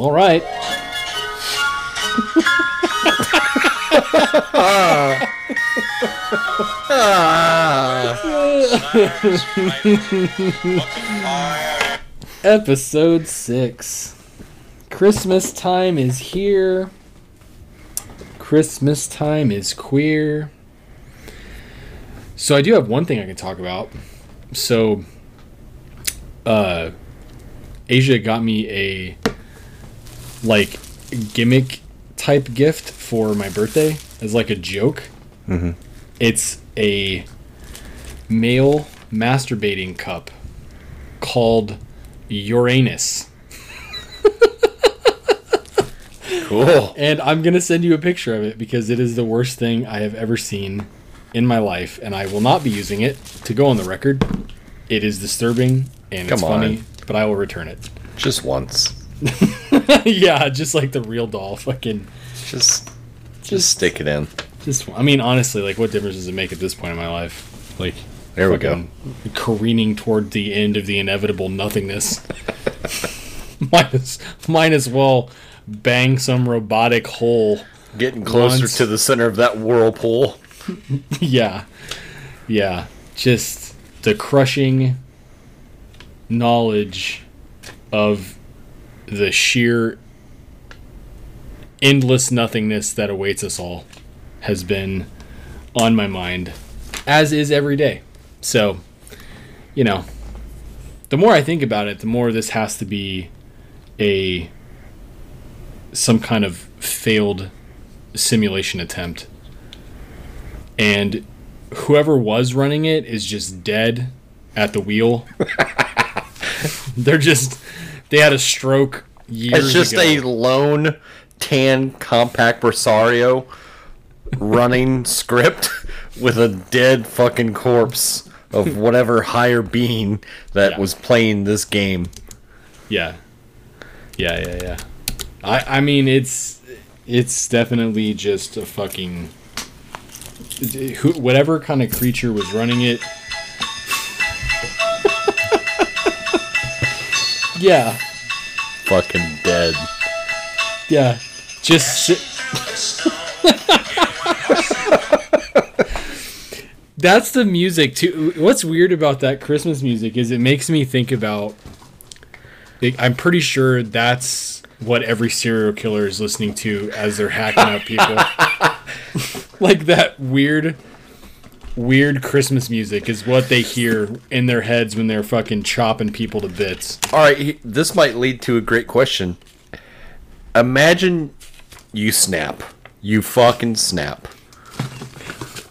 All right. Episode 6. Christmas time is here. Christmas time is queer. So I do have one thing I can talk about. So uh Asia got me a like gimmick type gift for my birthday as like a joke. Mhm. It's a male masturbating cup called Uranus. Cool. And I'm going to send you a picture of it because it is the worst thing I have ever seen in my life. And I will not be using it to go on the record. It is disturbing and it's Come funny, but I will return it. Just once. yeah, just like the real doll. Fucking. Just just stick it in. Just, I mean, honestly, like, what difference does it make at this point in my life? Like, There we go. careening toward the end of the inevitable nothingness. might, as, might as well bang some robotic hole. Getting closer Once. to the center of that whirlpool. yeah. Yeah. Just the crushing knowledge of the sheer endless nothingness that awaits us all has been on my mind, as is every day. So, you know, the more I think about it, the more this has to be a some kind of failed simulation attempt. And whoever was running it is just dead at the wheel. They're just they had a stroke years It's just ago. a lone tan compact Rosario running script with a dead fucking corpse of whatever higher being that Yeah. was playing this game. Yeah. Yeah, yeah, yeah. I I mean it's it's definitely just a fucking who, whatever kind of creature was running it. Yeah. Fucking dead. Yeah. Just si- That's the music too. What's weird about that Christmas music is it makes me think about I'm pretty sure that's what every serial killer is listening to as they're hacking up people. like that weird weird Christmas music is what they hear in their heads when they're fucking chopping people to bits. All right, this might lead to a great question. Imagine you snap. You fucking snap.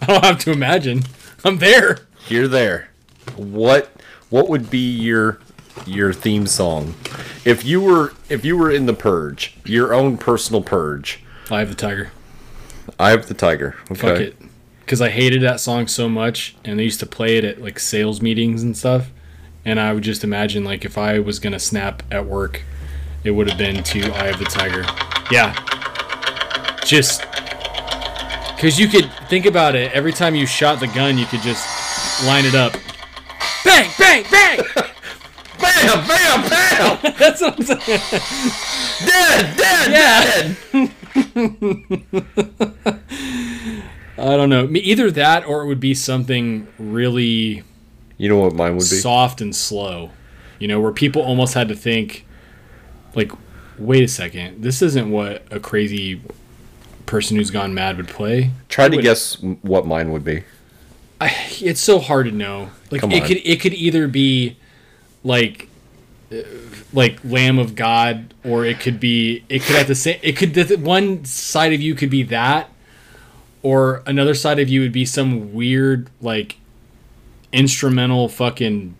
I don't have to imagine. I'm there. You're there. What what would be your your theme song? If you were if you were in the purge, your own personal purge. I have the tiger. I have the tiger. Okay. Fuck it. Because I hated that song so much, and they used to play it at like sales meetings and stuff. And I would just imagine, like, if I was gonna snap at work, it would have been to "Eye of the Tiger." Yeah. Just because you could think about it, every time you shot the gun, you could just line it up. Bang! Bang! Bang! Bam! Bam! Bam! That's what I'm saying. dead! Dead! Yeah. Dead! I don't know. Either that, or it would be something really You know what mine would be? soft and slow. You know, where people almost had to think, like, wait a second, this isn't what a crazy person who's gone mad would play. Try to would- guess what mine would be. I, it's so hard to know. Like, it could it could either be like uh, like Lamb of God, or it could be it could at the same it could the one side of you could be that, or another side of you would be some weird like instrumental fucking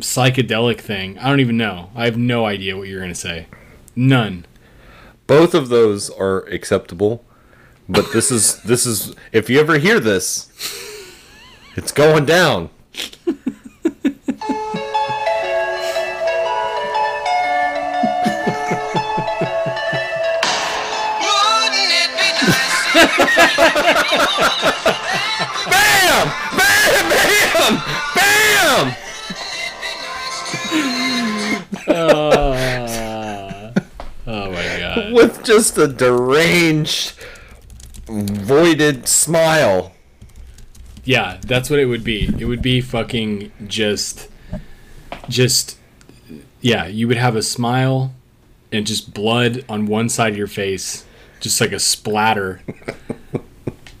psychedelic thing. I don't even know. I have no idea what you're gonna say. None. Both of those are acceptable, but this is this is if you ever hear this, it's going down. Bam! Bam! Bam! Bam! Uh, oh my god. With just a deranged, voided smile. Yeah, that's what it would be. It would be fucking just, just, yeah. You would have a smile, and just blood on one side of your face, just like a splatter.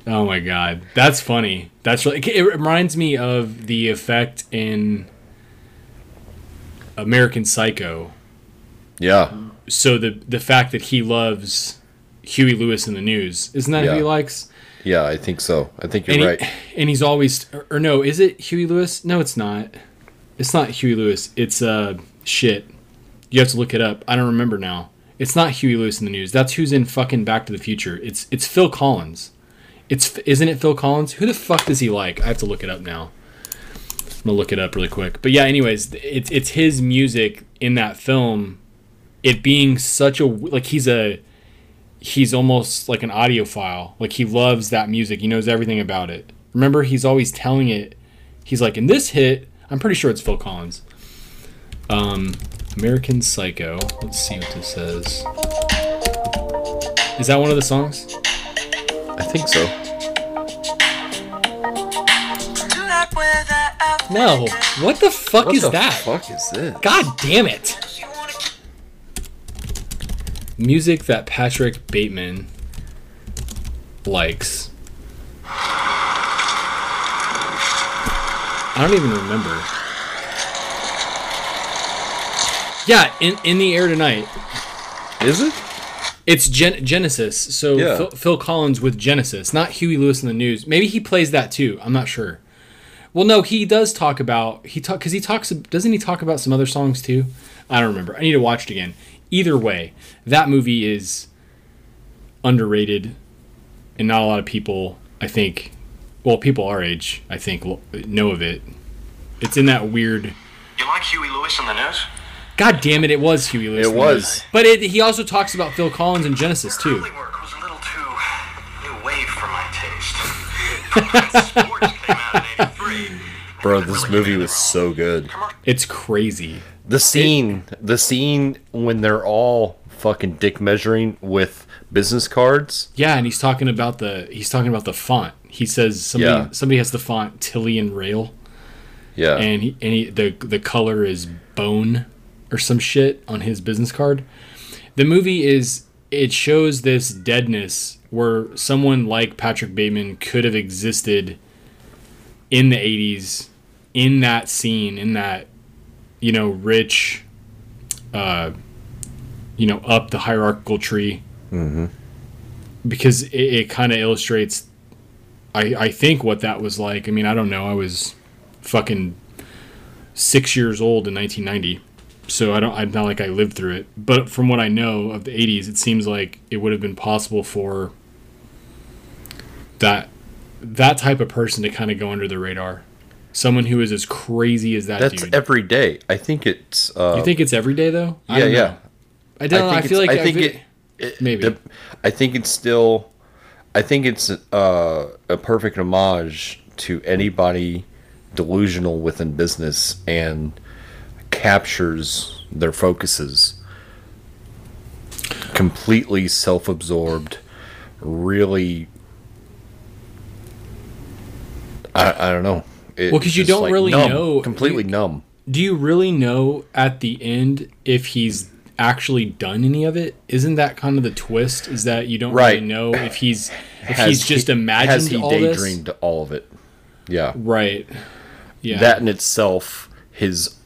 oh my god, that's funny. That's really. It reminds me of the effect in American Psycho. Yeah, So the the fact that he loves Huey Lewis and the News, isn't that who he likes? yeah, I think so. I think you're and, right. he, and he's always or, or no is it huey lewis no it's not it's not huey lewis it's uh shit you have to look it up i don't remember now it's not huey lewis and the news that's who's in fucking back to the future it's it's phil collins it's isn't it phil collins who the fuck does he like i have to look it up now i'm gonna look it up really quick but yeah anyways it's it's his music in that film it being such a like he's a he's almost like an audiophile. Like he loves that music. He knows everything about it. Remember, he's always telling it. He's like, in this hit, I'm pretty sure it's Phil Collins. Um, American Psycho. Let's see what this says. Is that one of the songs? I think so. No. What the fuck What is the that? fuck is this? God damn it. Music that Patrick Bateman likes. I don't even remember. Yeah, in in the air tonight. Is it? It's Gen- Genesis. So Yeah. Phil, Phil Collins with Genesis, not Huey Lewis and the News. Maybe he plays that too. I'm not sure. Well, no, he does talk about he talk because he talks. Doesn't he talk about some other songs too? I don't remember. I need to watch it again. Either way, that movie is underrated, and not a lot of people, I think, well, people our age, I think, will know of it. It's in that weird. You like Huey Lewis and the News? God damn it! It was Huey Lewis. It was. news. but it, he also talks about Phil Collins and Genesis too. Early work was a little too new wave for my taste. Sports came out in '83. Bro, this movie was so good. It's crazy. The scene, the scene when they're all fucking dick measuring with business cards. Yeah, and he's talking about the he's talking about the font. He says somebody Yeah. somebody has the font Silian Rail, Yeah. and he and he, the the color is bone or some shit on his business card. The movie is it shows this deadness where someone like Patrick Bateman could have existed in the 80s in that scene in that you know rich uh you know up the hierarchical tree. Because it, it kind of illustrates I, I think what that was like. I mean i don't know i was fucking six years old in 1990 so i don't i'm not like i lived through it but from what i know of the 80s it seems like it would have been possible for that that type of person to kind of go under the radar someone who is as crazy as that That's dude every day. I think it's. Uh, you think it's every day though I yeah, know. yeah. i don't know i, feel like I think feel- it, it. Maybe. the- I think it's still. I think it's uh, a perfect homage to anybody delusional within business and captures their focuses. Completely self-absorbed, really. I, I don't know. It- Well, 'cause you don't really numb, know- Completely you- numb. do you really know at the end if he's actually done any of it? Isn't that kind of the twist? Is that you don't Right. really know if he's if Has he's just he- imagined has he all this? daydreamed all of it? Yeah. Right. Yeah. that in itself his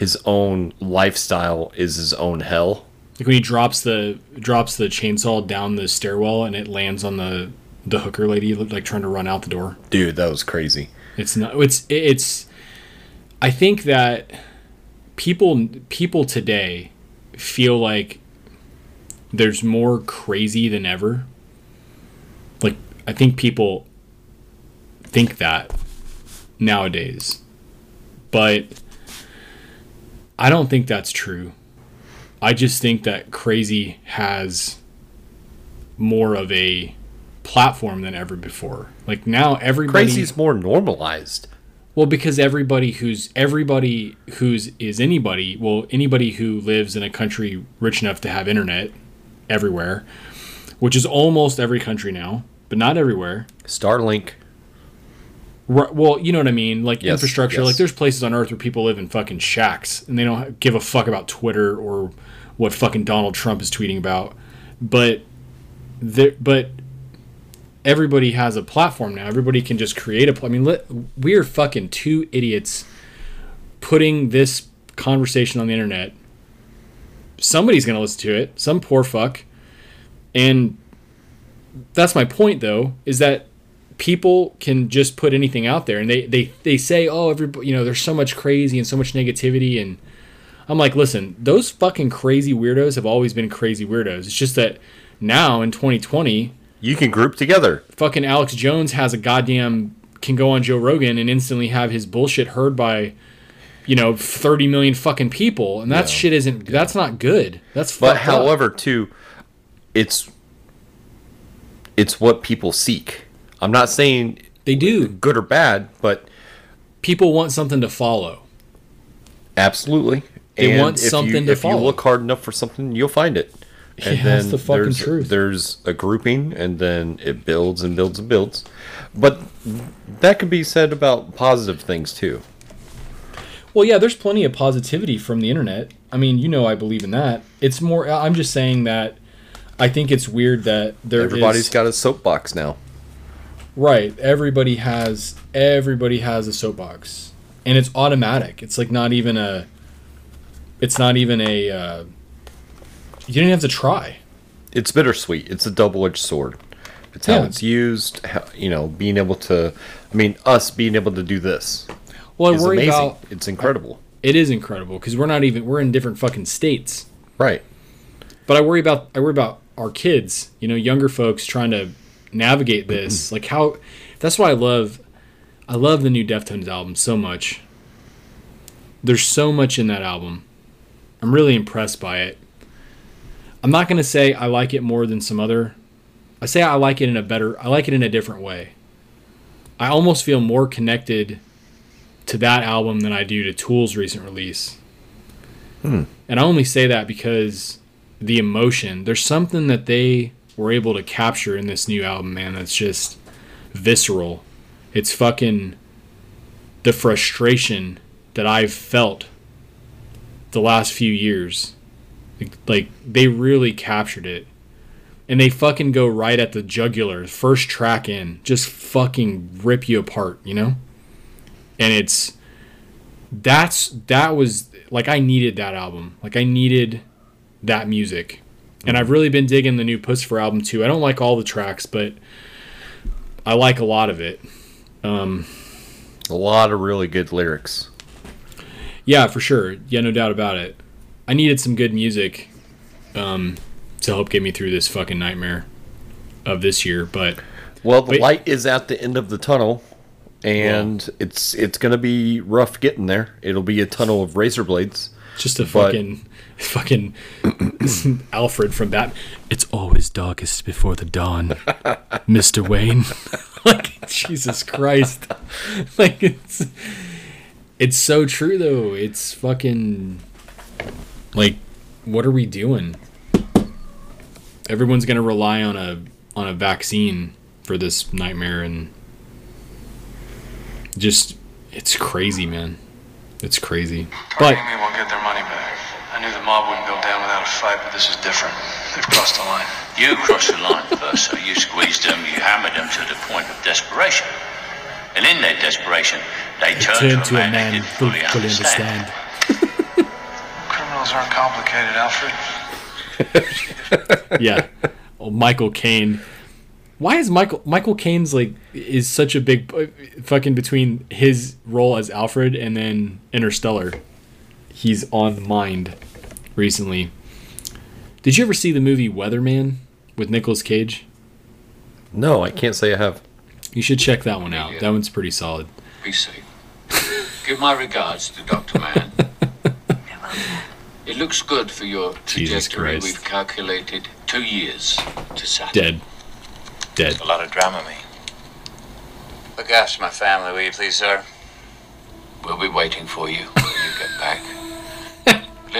his own lifestyle is his own hell like when he drops the drops the chainsaw down the stairwell and it lands on the the hooker lady like trying to run out the door. dude that was crazy It's not. It's it's. I think that people people today feel like there's more crazy than ever. Like I think people think that nowadays, but I don't think that's true. I just think that crazy has more of a platform than ever before. Like now everybody crazy's more normalized well, because everybody who's everybody who's is anybody, well, anybody who lives in a country rich enough to have internet everywhere, which is almost every country now, but not everywhere. Starlink. Well, you know what I mean, like Yes, infrastructure. yes. Like there's places on Earth where people live in fucking shacks and they don't give a fuck about Twitter or what fucking Donald Trump is tweeting about. But there, but everybody has a platform now. Everybody can just create a. Pl- I mean, let, we are fucking two idiots putting this conversation on the internet. Somebody's gonna listen to it. Some poor fuck, and that's my point though. Is that people can just put anything out there and they they, they say oh everybody you know there's so much crazy and so much negativity and i'm like listen those fucking crazy weirdos have always been crazy weirdos it's just that now in 2020 You can group together. fucking alex jones has a goddamn can go on joe rogan and instantly have his bullshit heard by you know 30 million fucking people and that Yeah. shit isn't that's not good that's But fucked up. however, too, it's it's what people seek. I'm not saying they do good or bad, but people want something to follow absolutely. They And want if you- something to If you look hard enough for something, you'll find it. And Yeah, that's then the fucking there's, truth. There's a grouping, and then it builds and builds and builds. But that could be said about positive things too. Well, yeah, there's plenty of positivity from the internet. I mean, you know, I believe in that. It's more. I'm just saying that I think it's weird that there Everybody's is- got a soapbox now. Right. Everybody has everybody has a soapbox, and it's automatic. It's like not even a. It's not even a. Uh, you didn't even have to try. It's bittersweet. It's a double-edged sword. It's how Yeah. it's used. How, you know, being able to. I mean, us being able to do this Well, I is worry amazing. about it's incredible. it is incredible because we're not even we're in different fucking states. Right. but I worry about I worry about our kids, you know, younger folks trying to navigate this. like how that's why I love I love the new Deftones album so much. There's so much in that album. I'm really impressed by it. I'm not going to say I like it more than some other I say I like it in a better I like it in a different way. I almost feel more connected to that album than I do to Tool's recent release. Hmm. And I only say that because the emotion. There's something that they were able to capture in this new album, man, that's just visceral. It's fucking the frustration that I've felt the last few years. Like, like they really captured it. And they fucking go right at the jugular, first track in, just fucking rip you apart, you know? And it's that's that was like I needed that album. Like I needed that music. And I've really been digging the new Puscifer album too. I don't like all the tracks, but I like a lot of it. A lot of really good lyrics. Yeah, for sure. Yeah, no doubt about it. I needed some good music um, to help get me through this fucking nightmare of this year. But Well, the Wait. light is at the end of the tunnel, and it's it's gonna be rough getting there. It'll be a tunnel of razor blades. just a But- fucking, fucking Alfred from Bat. It's always darkest before the dawn, Mister Wayne. like Jesus Christ, like it's it's so true though. It's fucking like, what are we doing? Everyone's gonna rely on a on a vaccine for this nightmare, and just it's crazy, man. It's crazy. But Targeting me won't get their money back. I knew the mob wouldn't go down without a fight, but this is different. They've crossed the line. You crossed the line first, so you squeezed them, you hammered them to the point of desperation. And in their desperation, they turned, turn to a man, they didn't fully, understand. Criminals aren't complicated, Alfred. yeah. Oh, Michael Caine. Why is Michael Michael Caine's like is such a big uh, fucking between his role as Alfred and then Interstellar? He's on mind recently. Did you ever see the movie Weatherman with Nicolas Cage? No, I can't say I have. You should check that one out. That one's pretty solid. Be safe. Give my regards to Dr. Mann. It looks good for your Jesus trajectory. Christ. We've calculated two years to Saturn. Dead. Dead. A lot of drama, me. Look after my family, will you please, sir? We'll be waiting for you when you get back.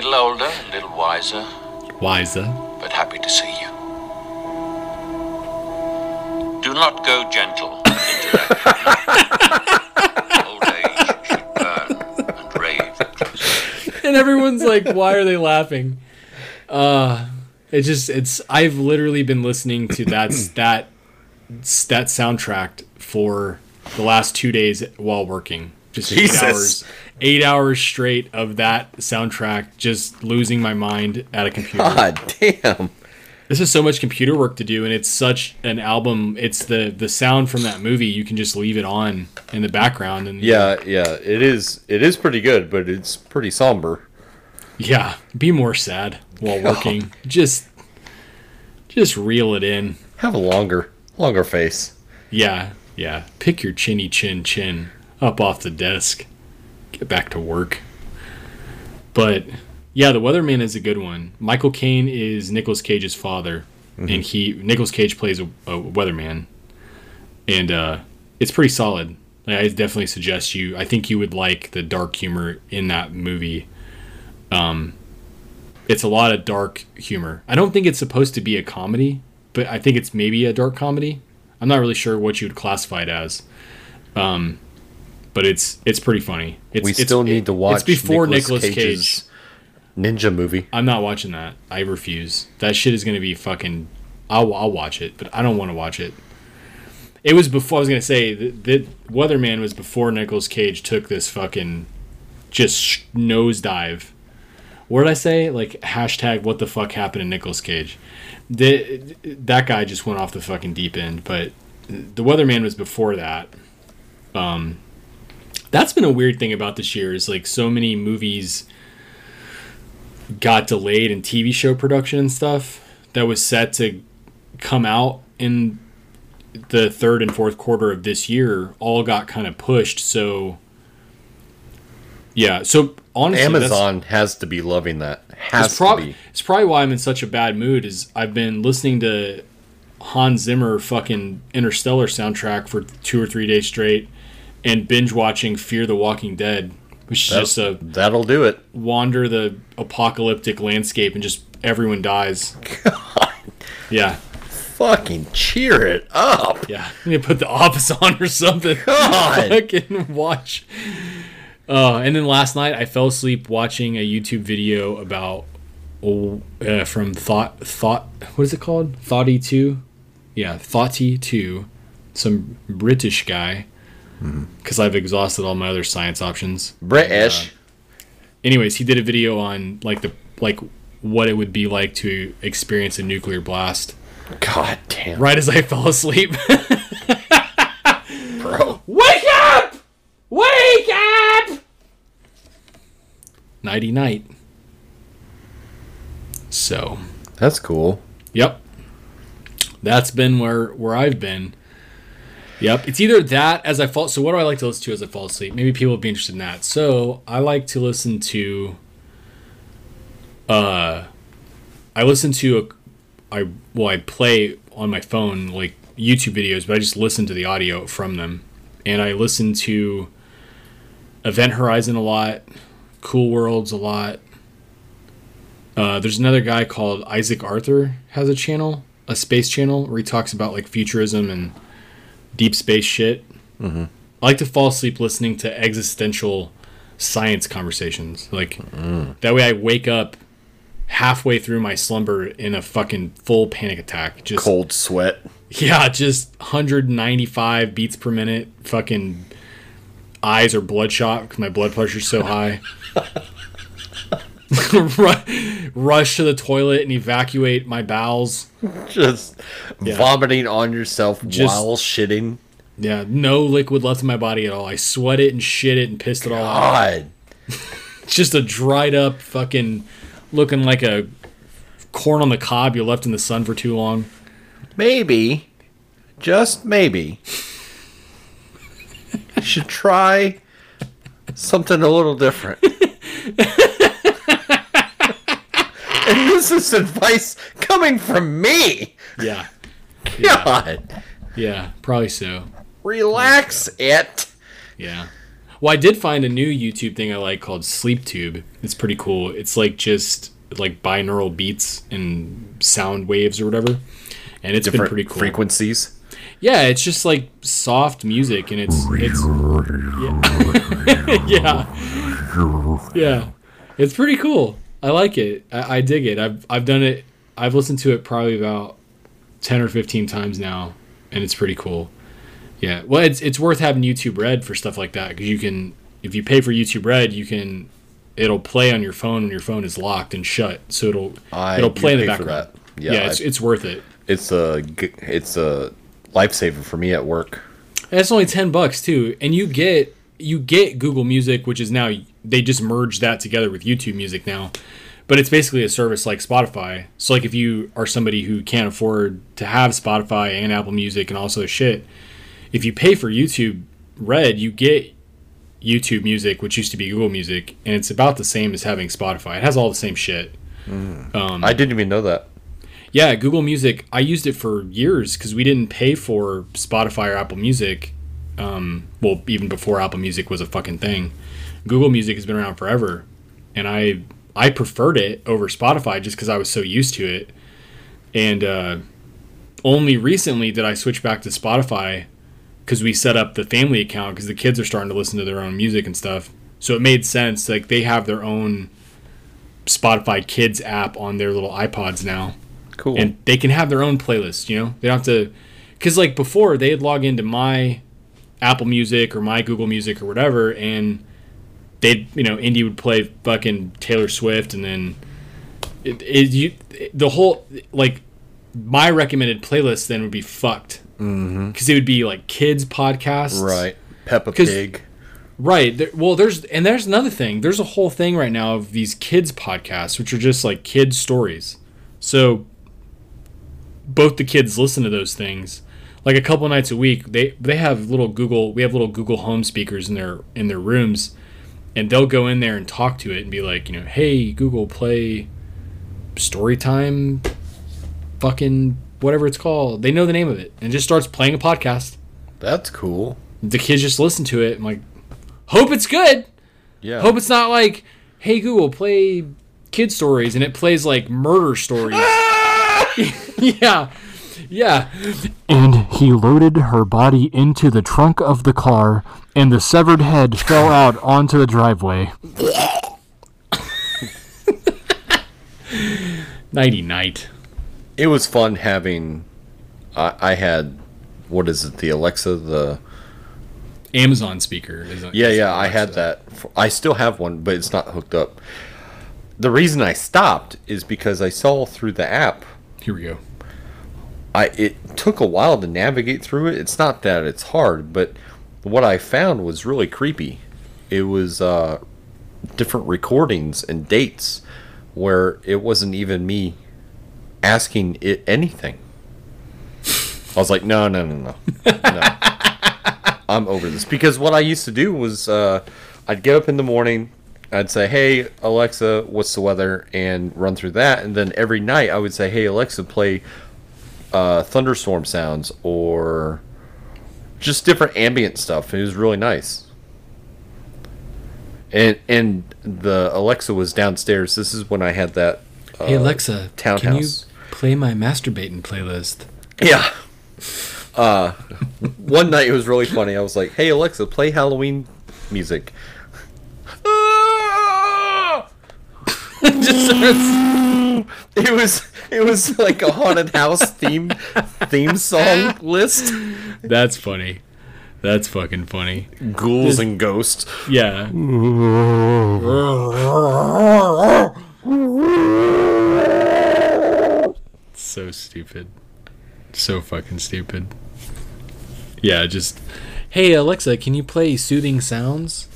A little older, a little wiser, Wiser. but happy to see you. Do not go gentle into that. Old age should burn and rave. and everyone's like, "Why are they laughing?" Uh it just it's I've literally been listening to that that that soundtrack for the last two days while working. Just Jesus. eight hours, eight hours straight of that soundtrack, just losing my mind at a computer. God ah, damn. This is so much computer work to do, and it's such an album. It's the the sound from that movie. You can just leave it on in the background, and Yeah, yeah. It is. It is pretty good, but it's pretty somber. yeah, be more sad while working. Just just reel it in. Have a longer, longer face. Yeah, yeah. Pick your chinny chin chin up off the desk. Get back to work. But yeah, the Weatherman is a good one. Michael Caine is Nicolas Cage's father, and he Nicolas Cage plays a, a weatherman, and uh, it's pretty solid. Like, I definitely suggest you. I think you would like the dark humor in that movie. Um, it's a lot of dark humor. I don't think it's supposed to be a comedy, but I think it's maybe a dark comedy. I'm not really sure what you would classify it as. Um, but it's it's pretty funny. It's, we it's- still need to watch. It's before Nicolas Nicolas Cage. Cage's ninja movie. I'm not watching that. I refuse. That shit is gonna be fucking. I'll I'll watch it, but I don't want to watch it. It was before I was gonna say that, that Weatherman was before Nicolas Cage took this fucking just sh- nosedive. What did I say? Like hashtag what the fuck happened to Nicolas Cage? The, that guy just went off the fucking deep end. But the Weatherman was before that. Um, that's been a weird thing about this year is like so many movies got delayed in TV show production and stuff that was set to come out in the third and fourth quarter of this year all got kind of pushed so yeah so honestly Amazon has to be loving that. Has it's, prob- to be. it's probably why I'm in such a bad mood is I've been listening to Hans Zimmer fucking Interstellar soundtrack for two or three days straight and binge watching Fear the Walking Dead which is just a That'll do it. wander the apocalyptic landscape and just everyone dies. God. Yeah, Fucking cheer it up. yeah. You need to put the office on or something. God. Fucking watch. Uh, and then last night I fell asleep watching a YouTube video about uh, from Thought Thought. What is it called? Thoughty Two. Yeah, Thoughty Two. Some British guy. Because I've exhausted all my other science options. British. Uh, anyways, he did a video on like the like what it would be like to experience a nuclear blast. God damn. Right as I fell asleep. Bro. Wake up! Wake up! Nighty night. So, That's cool. yep. That's been where where I've been. Yep, it's either that as I fall. So, what do I like to listen to as I fall asleep? Maybe people would be interested in that. So, I like to listen to. Uh, I listen to a, I well, I play on my phone like YouTube videos, but I just listen to the audio from them, and I listen to Event Horizon a lot, Cool Worlds a lot. Uh, there's another guy called Isaac Arthur has a channel, a space channel where he talks about like futurism and deep space shit. Mm-hmm. I like to fall asleep listening to existential science conversations. Like that way, I wake up halfway through my slumber in a fucking full panic attack. Just Cold sweat. yeah, just 195 beats per minute. Fucking eyes are bloodshot because my blood pressure's so high. Ru- Rush to the toilet and evacuate my bowels. Just Yeah. vomiting on yourself Just- while shitting. Yeah, no liquid left in my body at all. I sweat it and shit it and pissed it all out. Just a dried up fucking looking like a corn on the cob you left in the sun for too long. Maybe, just maybe, you should try something a little different. and this is advice coming from me. Yeah. Yeah. God, Yeah, probably so. relax it. Yeah. Well, I did find a new YouTube thing I like called Sleep Tube. It's pretty cool. It's like just like binaural beats and sound waves or whatever. And it's been pretty cool. frequencies. Yeah, it's just like soft music, and it's it's yeah, yeah, yeah. It's pretty cool. I like it. I, I dig it. I've I've done it. I've listened to it probably about ten or fifteen times now, and it's pretty cool. Yeah. Well, it's it's worth having YouTube Red for stuff like that because you can if you pay for YouTube Red, you can it'll play on your phone when your phone is locked and shut, so it'll I it'll play in the do pay for background. Yeah, Yeah, it's I- it's worth it. It's a it's a lifesaver for me at work. It's only ten bucks too, and you get you get Google Music, which is now they just merged that together with YouTube Music now. But it's basically a service like Spotify. So like if you are somebody who can't afford to have Spotify and Apple Music and also shit, if you pay for YouTube Red, you get YouTube Music, which used to be Google Music, and it's about the same as having Spotify. It has all the same shit. Um, I didn't even know that. Yeah, Google Music. I used it for years because we didn't pay for Spotify or Apple Music. Um, well, even before Apple Music was a fucking thing, Google Music has been around forever, and I I preferred it over Spotify just because I was so used to it. And uh, only recently did I switch back to Spotify because we set up the family account because the kids are starting to listen to their own music and stuff. So it made sense. Like they have their own Spotify Kids app on their little iPods now Cool. and they can have their own playlist. You know, they don't have to, because like before they'd log into my Apple Music or my Google Music or whatever, and they'd you know Indy would play fucking Taylor Swift, and then it, it you the whole like my recommended playlist then would be fucked mm-hmm. because it would be like kids podcasts, right. Peppa Pig. Right. There, well, there's and there's another thing. There's a whole thing right now of these kids podcasts, which are just like kids stories. So both the kids listen to those things. Like a couple nights a week, they they have little Google. We have little Google Home speakers in their in their rooms, and they'll go in there and talk to it and be like, you know, hey Google, play story time, fucking whatever it's called. They know the name of it, and it just starts playing a podcast. That's cool. The kids just listen to it. I'm like, hope it's good. Yeah. Hope it's not like, hey Google, play kid stories, and it plays like murder stories. Ah! yeah, yeah. And he loaded her body into the trunk of the car, and the severed head fell out onto the driveway. Nighty night. it was fun having. I, I had, what is it? The Alexa. The Amazon speaker. Is yeah, is yeah. I had that. I still have one, but it's not hooked up. The reason I stopped is because I saw through the app. Here we go. I it took a while to navigate through it. It's not that it's hard, but what I found was really creepy. It was uh, different recordings and dates where it wasn't even me asking it anything. I was like, no, no, no, no, no. I'm over this because what I used to do was uh, I'd get up in the morning, I'd say, "Hey Alexa, what's the weather?" and run through that, and then every night I would say, "Hey Alexa, play uh, thunderstorm sounds or just different ambient stuff." It was really nice. And and the Alexa was downstairs. This is when I had that. Uh, Hey Alexa, can you play my masturbating playlist? Yeah. Uh, one night it was really funny. I was like, "Hey Alexa, play Halloween music." It was it was like a haunted house theme theme song list. That's funny. That's fucking funny. Ghouls and ghosts. Yeah. so stupid. So fucking stupid. Yeah, just hey Alexa, can you play soothing sounds?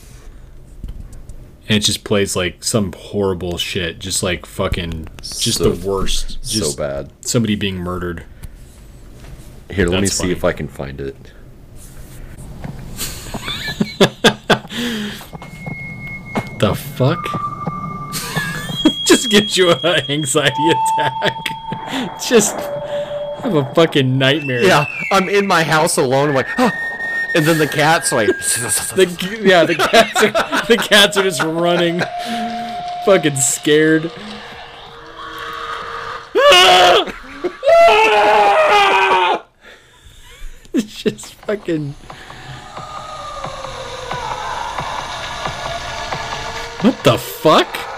And it just plays like some horrible shit, just like fucking, just So- the worst. Just so bad. Somebody being murdered. Here, let me That's see if I can find it. The fuck? just gives you an anxiety attack. just have a fucking nightmare. Yeah, I'm in my house alone. I'm like, oh. And then the cat's like, The, yeah, the cats are the cats are just running, fucking scared. it's just fucking. What the fuck?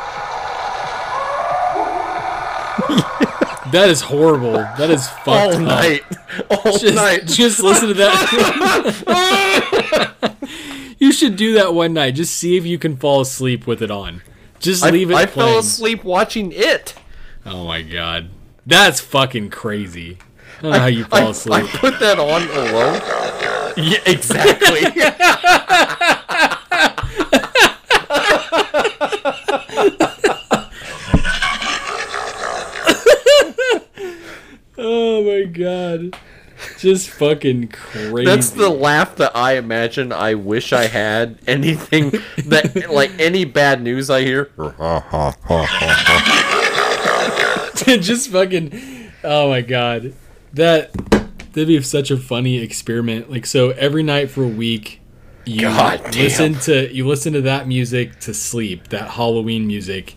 That is horrible. That is fucked All up. night. All Just, night. just listen to that. you should do that one night. Just see if you can fall asleep with it on. Just I, leave it I playing. fell asleep watching it. Oh my god. That's fucking crazy. I don't know how you fall I, asleep. I put that on alone. Yeah, exactly. oh my god. Just fucking crazy. That's the laugh that I imagine I wish I had. Anything that, like, any bad news I hear. just fucking oh my god that that'd be such a funny experiment like so every night for a week you God damn. listen to you listen to that music to sleep that halloween music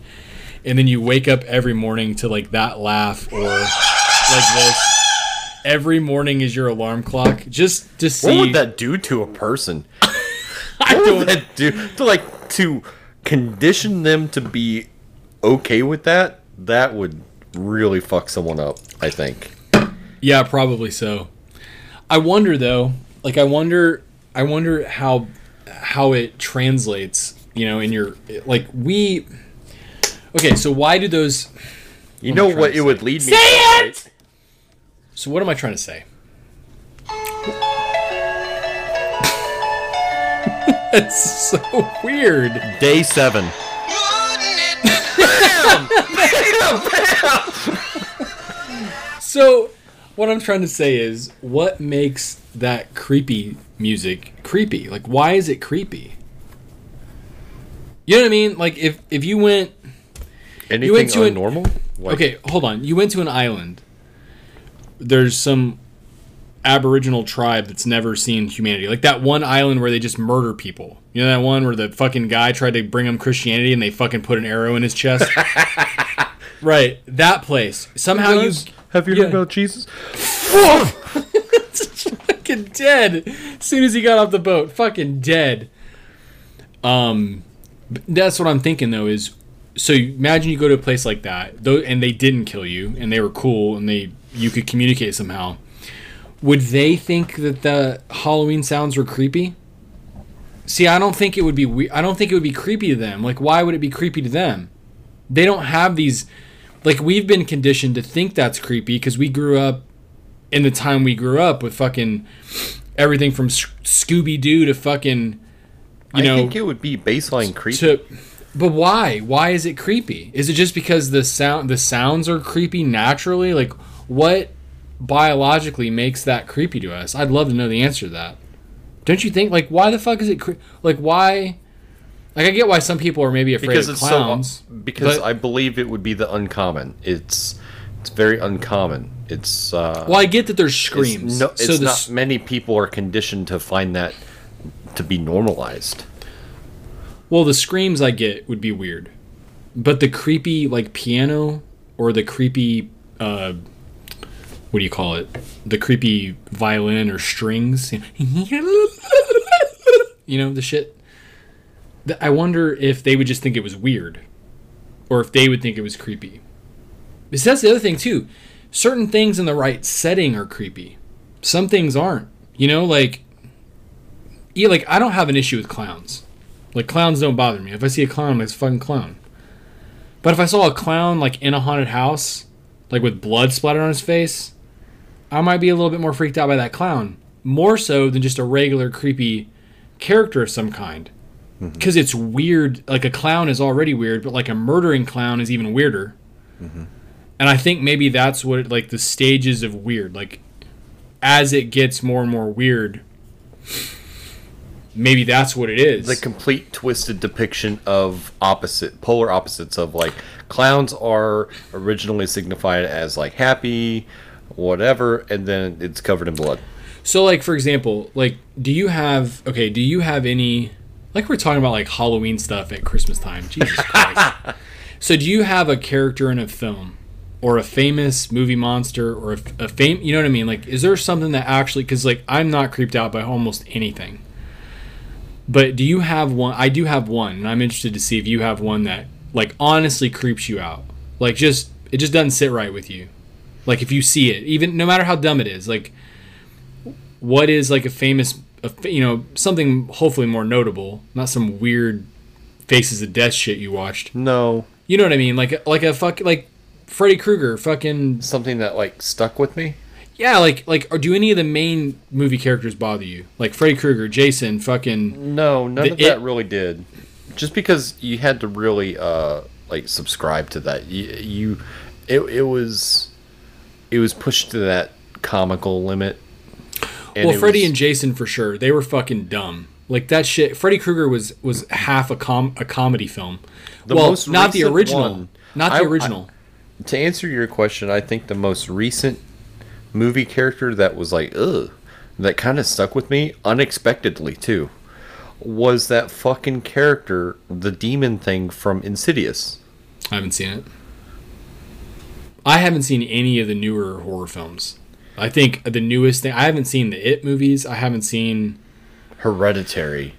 and then you wake up every morning to like that laugh or like this every morning is your alarm clock just to see What would that do to a person? I What don't would that do to like to condition them to be okay with that? That would really fuck someone up. I think. Yeah, probably so. I wonder though, like I wonder I wonder how how it translates, you know, in your like we Okay, so why do those You know what it would lead me. Say to, it! right? So what am I trying to say? That's so weird. Day seven. So, what I'm trying to say is, what makes that creepy music creepy? Like, why is it creepy? You know what I mean? Like, if if you went, Anything went to a- unnormal? Like, okay, hold on, you went to an island. There's some Aboriginal tribe that's never seen humanity, like that one island where they just murder people. You know that one where the fucking guy tried to bring him Christianity and they fucking put an arrow in his chest. right, that place. Somehow you Have you Yeah. heard about Jesus? fucking dead as soon as he got off the boat fucking dead um that's what i'm thinking though is so imagine you go to a place like that though and they didn't kill you and they were cool and they you could communicate somehow would they think that the halloween sounds were creepy see i don't think it would be we- i don't think it would be creepy to them like why would it be creepy to them they don't have these like we've been conditioned to think that's creepy because we grew up in the time we grew up with fucking everything from Scooby Doo to fucking, you I know, think it would be baseline creepy. to. But why? Why is it creepy? Is it just because the sound the sounds are creepy naturally? Like what biologically makes that creepy to us? I'd love to know the answer to that. Don't you think? Like why the fuck is it cre- like why? Like I get why some people are maybe afraid because of it's clowns. so because but- I believe it would be the uncommon. It's it's very uncommon. It's uh well, I get that there's it's screams. no, it's so not many people are conditioned to find that to be normalized. Well, the screams I get would be weird, but the creepy like piano or the creepy uh, what do you call it? The creepy violin or strings. You know the shit. I wonder if they would just think it was weird, or if they would think it was creepy. Because that's the other thing too. Certain things in the right setting are creepy. Some things aren't. You know, like yeah, like I don't have an issue with clowns. Like clowns don't bother me. If I see a clown, I'm like, it's a fucking clown. But if I saw a clown like in a haunted house, like with blood splattered on his face, I might be a little bit more freaked out by that clown. More so than just a regular creepy character of some kind. Mm-hmm. Because it's weird. Like a clown is already weird, but like a murdering clown is even weirder. Mm-hmm. And I think maybe that's what like the stages of weird. Like as it gets more and more weird, maybe that's what it is. The complete twisted depiction of opposite polar opposites of like clowns are originally signified as like happy, whatever, and then it's covered in blood. So, like for example, like, do you have okay? Do you have any like we're talking about like Halloween stuff at Christmas time? Jesus Christ! so, do you have a character in a film or a famous movie monster or a, a fame you know what i mean like is there something that actually because like i'm not creeped out by almost anything but do you have one i do have one and i'm interested to see if you have one that like honestly creeps you out. Like just it just doesn't sit right with you. Like if you see it even no matter how dumb it is like what is like a famous a, you know something hopefully more notable not some weird faces of death shit you watched. No, you know what i mean? Like like a fuck like freddy krueger fucking something that like stuck with me. Yeah like like or do any of the main movie characters bother you? Like freddy krueger jason fucking No, none The of that It- really did. Just because you had to really uh like subscribe to that. You, you it it was it was pushed to that comical limit. Well freddy was- and jason for sure. They were fucking dumb. Like that shit freddy krueger was was half a com a comedy film. The well most not the original. one- not the I- I- original. To answer your question, I think the most recent movie character that was like, ugh, that kind of stuck with me unexpectedly too, was that fucking character, the demon thing from Insidious. I haven't seen it. I haven't seen any of the newer horror films. I think the newest thing I haven't seen the It movies. I haven't seen. Hereditary.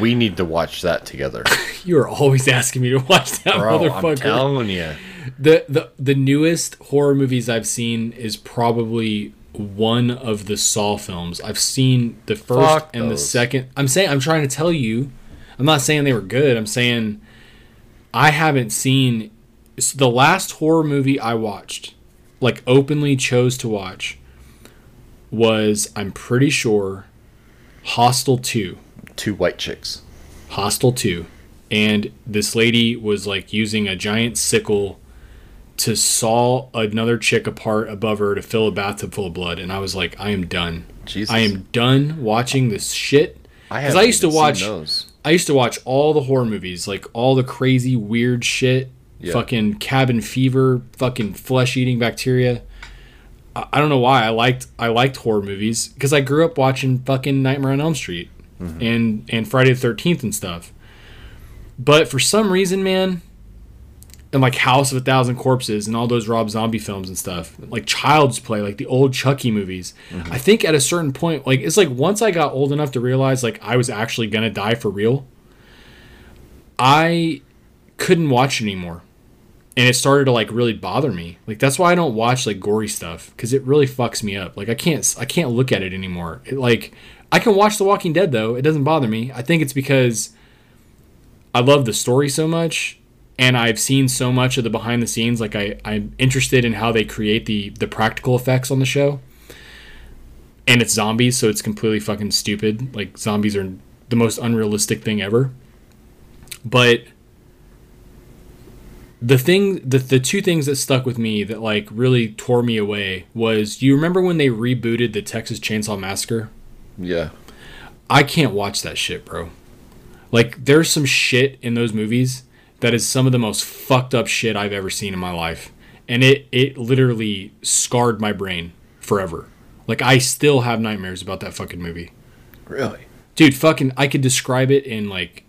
We need to watch that together. You are always asking me to watch that Bro, I'm motherfucker. telling you. The the the newest horror movies I've seen is probably one of the Saw films. I've seen the first Fuck and the second. I'm saying I'm trying to tell you. I'm not saying they were good. I'm saying I haven't seen so the last horror movie I watched, like openly chose to watch, was I'm pretty sure Hostel 2. Two white chicks. Hostel 2. And this lady was like using a giant sickle to saw another chick apart above her to fill a bathtub full of blood. And I was like, I am done. Jesus. I am done watching this shit. I Because haven't I used to watch. I used to watch all the horror movies, like all the crazy weird shit, Yeah. fucking cabin fever, fucking flesh eating bacteria. I, I don't know why I liked I liked horror movies because I grew up watching fucking Nightmare on Elm Street mm-hmm. and and Friday the Thirteenth and stuff. But for some reason, man, and like House of a Thousand Corpses and all those Rob Zombie films and stuff, like Child's Play, like the old Chucky movies. Mm-hmm. I think at a certain point, like it's like once I got old enough to realize like I was actually gonna die for real, I couldn't watch anymore. And it started to like really bother me. Like that's why I don't watch like gory stuff because it really fucks me up. Like I can't I can't look at it anymore. It, like I can watch The Walking Dead though. It doesn't bother me. I think it's because I love the story so much and I've seen so much of the behind the scenes. Like I, I'm interested in how they create the the practical effects on the show. And it's zombies, so it's completely fucking stupid. Like zombies are the most unrealistic thing ever. But the thing the, the two things that stuck with me that like really tore me away was you remember when they rebooted the Texas Chainsaw Massacre? Yeah. I can't watch that shit, bro. Like, there's some shit in those movies that is some of the most fucked up shit I've ever seen in my life. And it, it literally scarred my brain forever. Like, I still have nightmares about that fucking movie. Really? Dude, fucking, I could describe it in like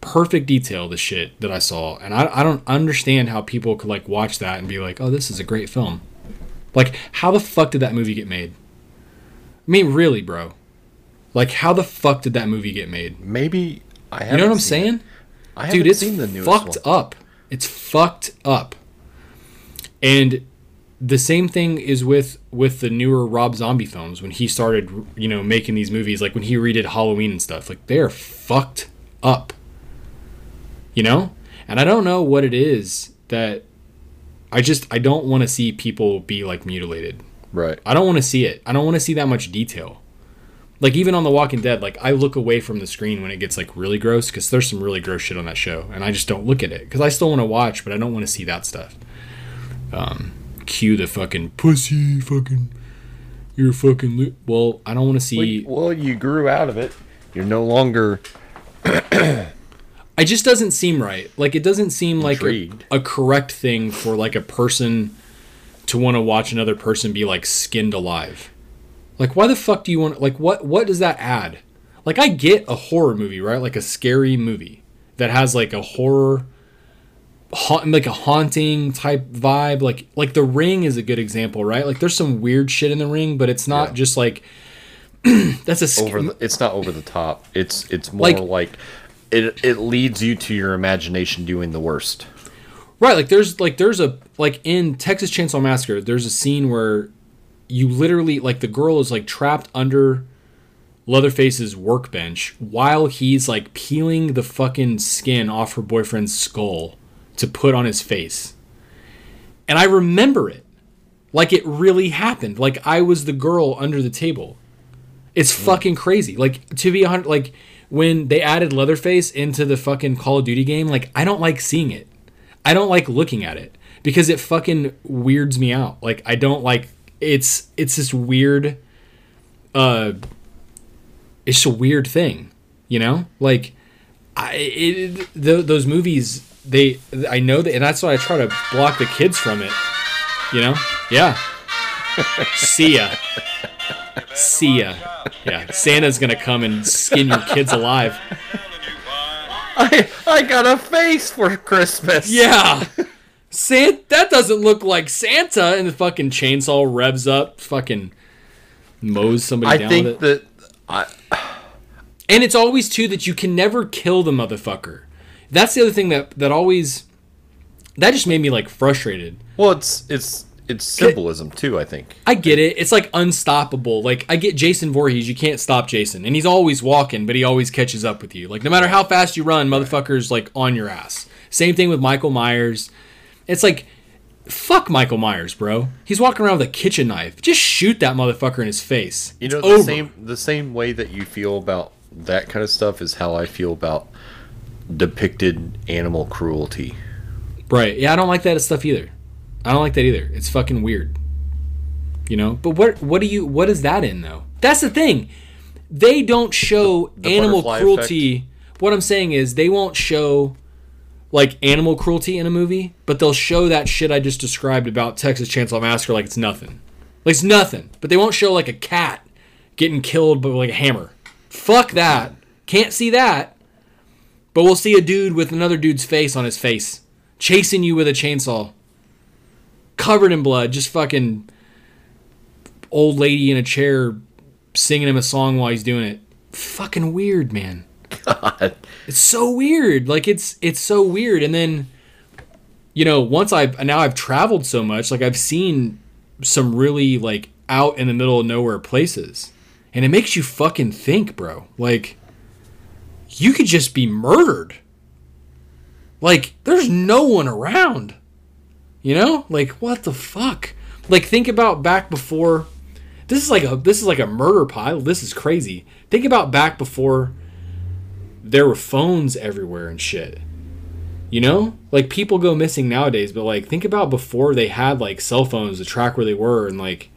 perfect detail, the shit that I saw. And I, I don't understand how people could like watch that and be like, oh, this is a great film. Like, how the fuck did that movie get made? I mean, really, bro. Like, how the fuck did that movie get made? Maybe I have. You know what I'm saying? I Dude, it's seen the newest fucked one. up. It's fucked up. And the same thing is with with the newer Rob Zombie films when he started, you know, making these movies like when he redid Halloween and stuff. Like they're fucked up. You know? And I don't know what it is that I just I don't want to see people be like mutilated. Right. I don't want to see it. I don't want to see that much detail. Like even on The Walking Dead, like I look away from the screen when it gets like really gross because there's some really gross shit on that show, and I just don't look at it because I still want to watch, but I don't want to see that stuff. Um, cue the fucking pussy, fucking, you're fucking. Lo-. Well, I don't want to see. Well, you grew out of it. You're no longer It just doesn't seem right. Like it doesn't seem like a, a correct thing for like a person to want to watch another person be like skinned alive. Like why the fuck do you want like what what does that add? Like I get a horror movie, right? Like a scary movie that has like a horror ha- like a haunting type vibe. Like like the ring is a good example, right? Like there's some weird shit in the ring, but it's not Yeah. just like that's a sc- over the, it's not over the top it's it's more Like- like, it it leads you to your imagination doing the worst Right, like there's like there's a like in Texas Chainsaw Massacre, there's a scene where you literally like the girl is like trapped under Leatherface's workbench while he's like peeling the fucking skin off her boyfriend's skull to put on his face. And I remember it. Like it really happened. Like I was the girl under the table. It's fucking crazy. Like to be a hundred like when they added Leatherface into the fucking Call of Duty game, like I don't like seeing it. I don't like looking at it because it fucking weirds me out. Like I don't like it's it's this weird uh it's just a weird thing, you know? Like I it, th- those movies they I know that and that's why I try to block the kids from it. You know? Yeah. See ya. See ya. Yeah. Santa's gonna come and skin your kids alive. i i got a face for christmas Yeah. Santa that doesn't look like Santa and the fucking chainsaw revs up, fucking mows somebody i down think with it. that and it's always too that you can never kill the motherfucker. That's the other thing that that always that just made me like frustrated. well it's it's it's symbolism too i think I get it. It's like unstoppable. Like I get Jason Voorhees. You can't stop Jason, and he's always walking, but he always catches up with you. Like no matter how fast you run, motherfucker's like on your ass. Same thing with Michael Myers. It's like, fuck Michael Myers, bro. He's walking around with a kitchen knife. Just shoot that motherfucker in his face. you know It's the over. same the same way that you feel about that kind of stuff is how i feel about depicted animal cruelty Right. Yeah, I don't like that stuff either. I don't like that either. It's fucking weird. You know? But what what do you what is that in though? That's the thing. They don't show The animal butterfly cruelty. What I'm saying is they won't show like animal cruelty in a movie, but they'll show that shit I just described about Texas Chainsaw Massacre like it's nothing. Like it's nothing. But they won't show like a cat getting killed by like a hammer. Fuck that. Can't see that. But we'll see a dude with another dude's face on his face chasing you with a chainsaw, covered in blood, just fucking old lady in a chair singing him a song while he's doing it. Fucking weird, man. God. It's so weird. Like it's it's so weird. And then, you know, once I've now I've traveled so much, like I've seen some really like out in the middle of nowhere places, and it makes you fucking think, bro. Like you could just be murdered. Like there's no one around. You know? Like what the fuck? Like think about back before this is like a this is like a murder pile. This is crazy. Think about back before there were phones everywhere and shit. You know? Like people go missing nowadays, but like think about before they had like cell phones to track where they were and like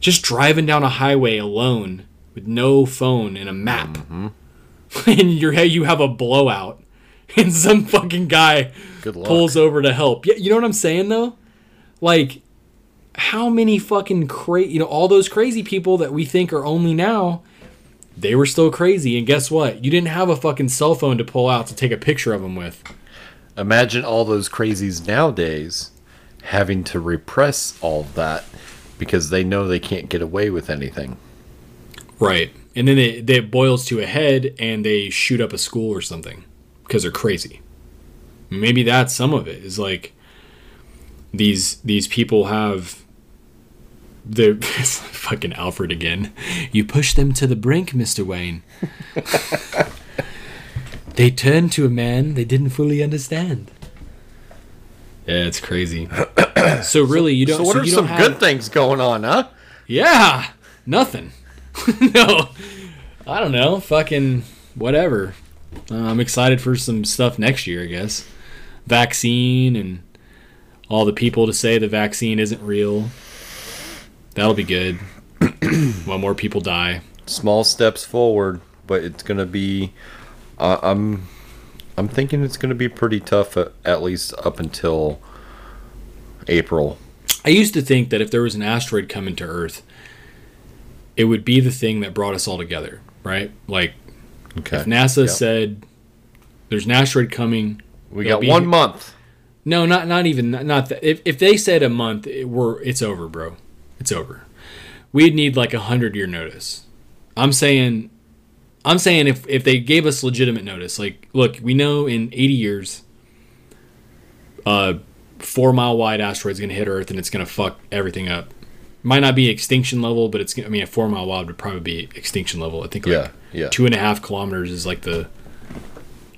just driving down a highway alone with no phone and a map. Mm-hmm. and you're you have a blowout and some fucking guy pulls over to help. Yeah, you know what I'm saying though? Like how many fucking crazy, you know, all those crazy people that we think are only now, they were still crazy. And guess what? You didn't have a fucking cell phone to pull out to take a picture of them with. Imagine all those crazies nowadays having to repress all that because they know they can't get away with anything. Right. And then it, it boils to a head and they shoot up a school or something because they're crazy. Maybe that's some of it. Is like these these people have the fucking Alfred again. You push them to the brink, Mr. Wayne. they turned to a man they didn't fully understand. Yeah, it's crazy. so really, you don't. So what so are you some have, good things going on, huh? yeah, nothing. no, I don't know. Fucking whatever. Uh, I'm excited for some stuff next year. I guess vaccine and all the people to say the vaccine isn't real. That'll be good. While more people die. Small steps forward, but it's gonna be. Uh, I'm, I'm thinking it's gonna be pretty tough at, at least up until April. I used to think that if there was an asteroid coming to Earth, it would be the thing that brought us all together, right? Like Okay. if NASA Yep. said there's an asteroid coming, we got one here- month. No, not not even not, not that. If if they said a month, it, we're it's over, bro. It's over. We'd need like a hundred year notice. I'm saying, I'm saying if if they gave us legitimate notice, like, look, we know in 80 years, uh, four mile wide asteroid's gonna hit Earth and it's gonna fuck everything up. Might not be extinction level, but it's I mean a four mile wide would probably be extinction level. I think like Yeah, yeah. two and a half kilometers is like the.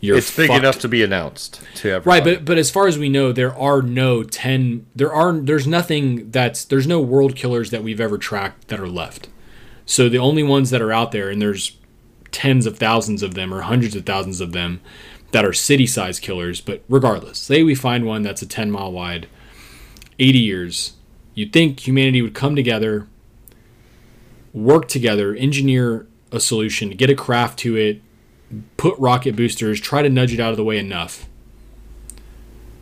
You're it's big enough to be announced to everybody. Right, but but as far as we know, there are no ten. There are there's nothing that's there's no world killers that we've ever tracked that are left. So the only ones that are out there, and there's tens of thousands of them or hundreds of thousands of them that are city size killers. But regardless, say we find one that's a ten mile wide, eighty years. You'd think humanity would come together, work together, engineer a solution, get a craft to it, put rocket boosters, try to nudge it out of the way enough.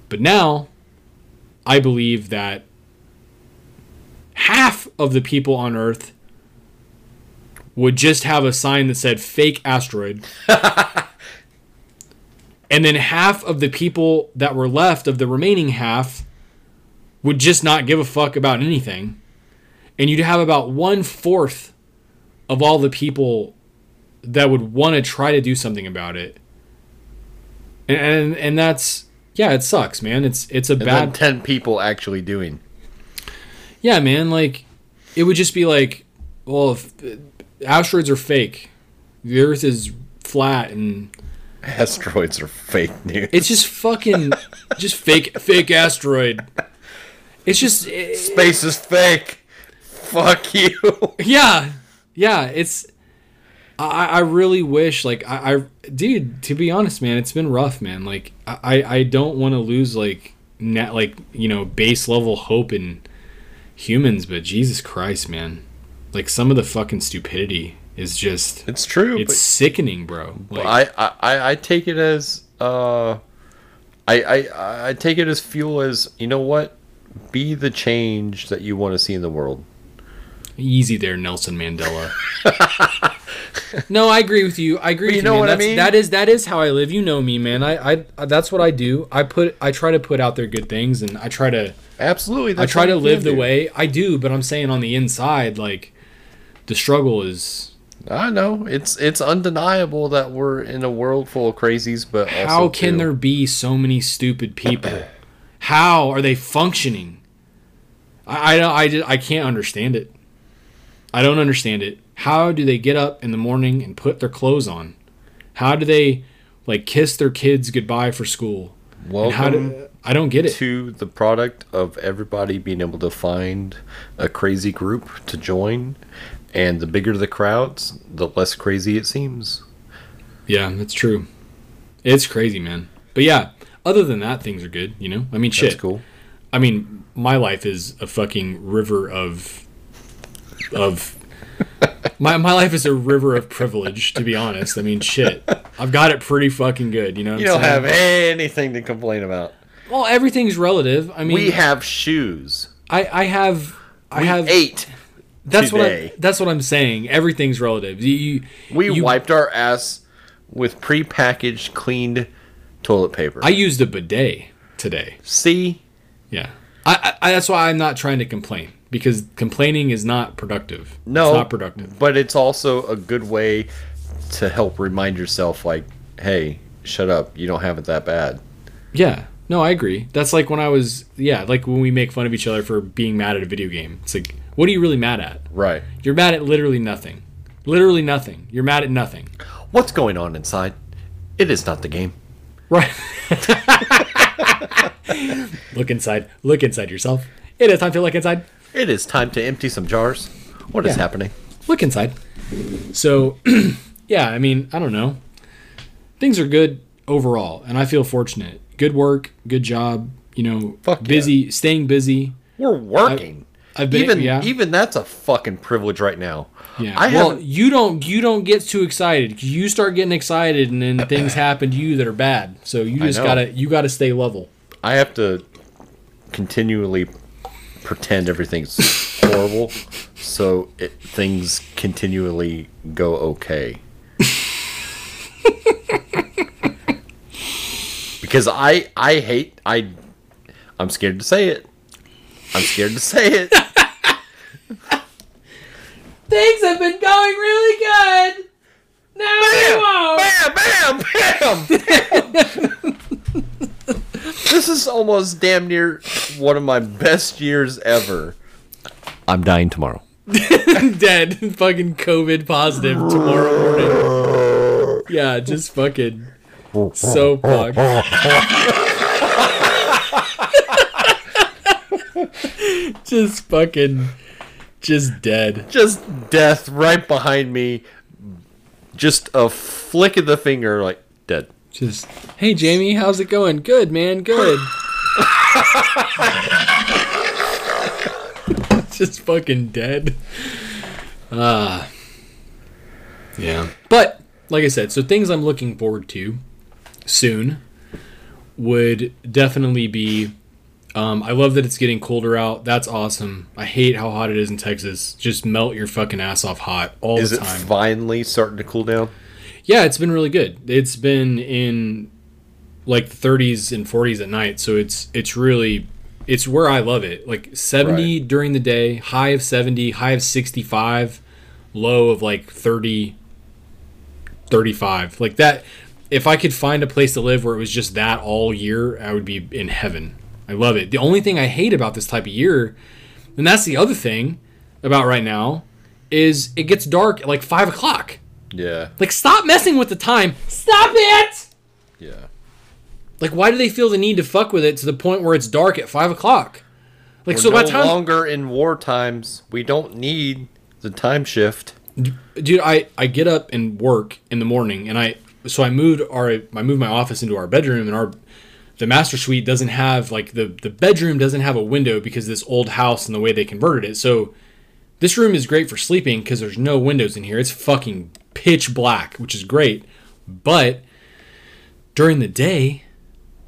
But now, I believe that half of the people on Earth would just have a sign that said fake asteroid. and then half of the people that were left of the remaining half would just not give a fuck about anything. And you'd have about one fourth of all the people that would want to try to do something about it. And, and and that's yeah, it sucks, man. It's it's a and bad ten people actually doing. yeah, man. Like it would just be like, well, if asteroids are fake, the Earth is flat, and Asteroids are fake news. it's just fucking just fake fake asteroid. It's just it- Space is fake. Fuck you. yeah, yeah. It's I I really wish like I, I dude to be honest, man, it's been rough, man. Like I I don't want to lose like net like you know base level hope in humans, but Jesus Christ, man, like some of the fucking stupidity is just It's true. it's sickening, bro. but Like, I, I I take it as uh, I I I take it as fuel as you know what, be the change that you want to see in the world. Easy there, Nelson Mandela. no, I agree with you. I agree. But with you know man. what I That's, mean? That is that is how I live. You know me, man. I, I that's what I do. I put I try to put out there good things, and I try to Absolutely. I try to live the do. way I do. But I'm saying on the inside, like the struggle is I know it's it's undeniable that we're in a world full of crazies, but how can too- there be so many stupid people? how are they functioning? I I I, just, I can't understand it. I don't understand it. How do they get up in the morning and put their clothes on? How do they like kiss their kids goodbye for school? How Welcome do I don't get it. to the product of everybody being able to find a crazy group to join, and the bigger the crowds, the less crazy it seems. Yeah, that's true. It's crazy, man. But yeah, other than that, things are good. You know, I mean, shit. That's cool. I mean, my life is a fucking river of of my my life is a river of privilege. To be honest, I mean, shit. I've got it pretty fucking good. You know, what You don't saying? have anything to complain about. Well, everything's relative. I mean, We have shoes. I I have I We have ate. that's what I, that's what I'm saying. Everything's relative. You, you We you- wiped our ass with prepackaged, cleaned toilet paper. I used a bidet today. See, Yeah. I, I that's why I'm not trying to complain because complaining is not productive. no, it's not productive. But it's also a good way to help remind yourself, like, hey, shut up. You don't have it that bad. Yeah. No, I agree. That's like when I was yeah, like when we make fun of each other for being mad at a video game. It's like, what are you really mad at? Right. You're mad at literally nothing. Literally nothing. You're mad at nothing. What's going on inside? It is not the game. Right. look inside. Look inside yourself. It is time to look inside. It is time to empty some jars. What is Yeah. happening? Look inside. So, yeah, I mean, I don't know. Things are good overall, and I feel fortunate. Good work, good job. You know, Fuck yeah. busy, staying busy. We're working. I've been even yeah. even that's a fucking privilege right now. Yeah. I well, haven't- you don't you don't get too excited. you start getting excited and then things happen to you that are bad. So you just gotta you gotta stay level. I have to continually pretend everything's horrible, so it, things continually go okay. because I I hate I I'm scared to say it. I'm scared to say it. Things have been going really good. Now bam, bam, bam, bam. this is almost damn near one of my best years ever. I'm dying tomorrow. dead, fucking COVID positive tomorrow morning. Yeah, just fucking so fucked. just fucking, just dead. Just death right behind me. Just a flick of the finger, like dead. Just, hey Jamie, how's it going? Good, man, good. just fucking dead. Ah. yeah. But, like I said, so things I'm looking forward to soon would definitely be. Um, I love that it's getting colder out. That's awesome. I hate how hot it is in Texas. Just melt your fucking ass off hot all Is the it time. finally starting to cool down? Yeah, it's been really good. It's been in like the 30s and 40s at night, so it's it's really it's where I love it. Like 70 Right. during the day, high of 70, high of 65, low of like 30 35. Like that if I could find a place to live where it was just that all year, I would be in heaven. I love it. The only thing I hate about this type of year, and that's the other thing about right now, is it gets dark at like five o'clock. Yeah, Like, stop messing with the time. Stop it! yeah. Like, why do they feel the need to fuck with it to the point where it's dark at five o'clock? Like, We're so no by time, longer in war times. We don't need the time shift. dude, I I get up and work in the morning, and I so I moved our I moved my office into our bedroom, and our the master suite doesn't have like the the bedroom doesn't have a window because this old house and the way they converted it. So this room is great for sleeping because there's no windows in here. It's fucking pitch black, which is great, but during the day,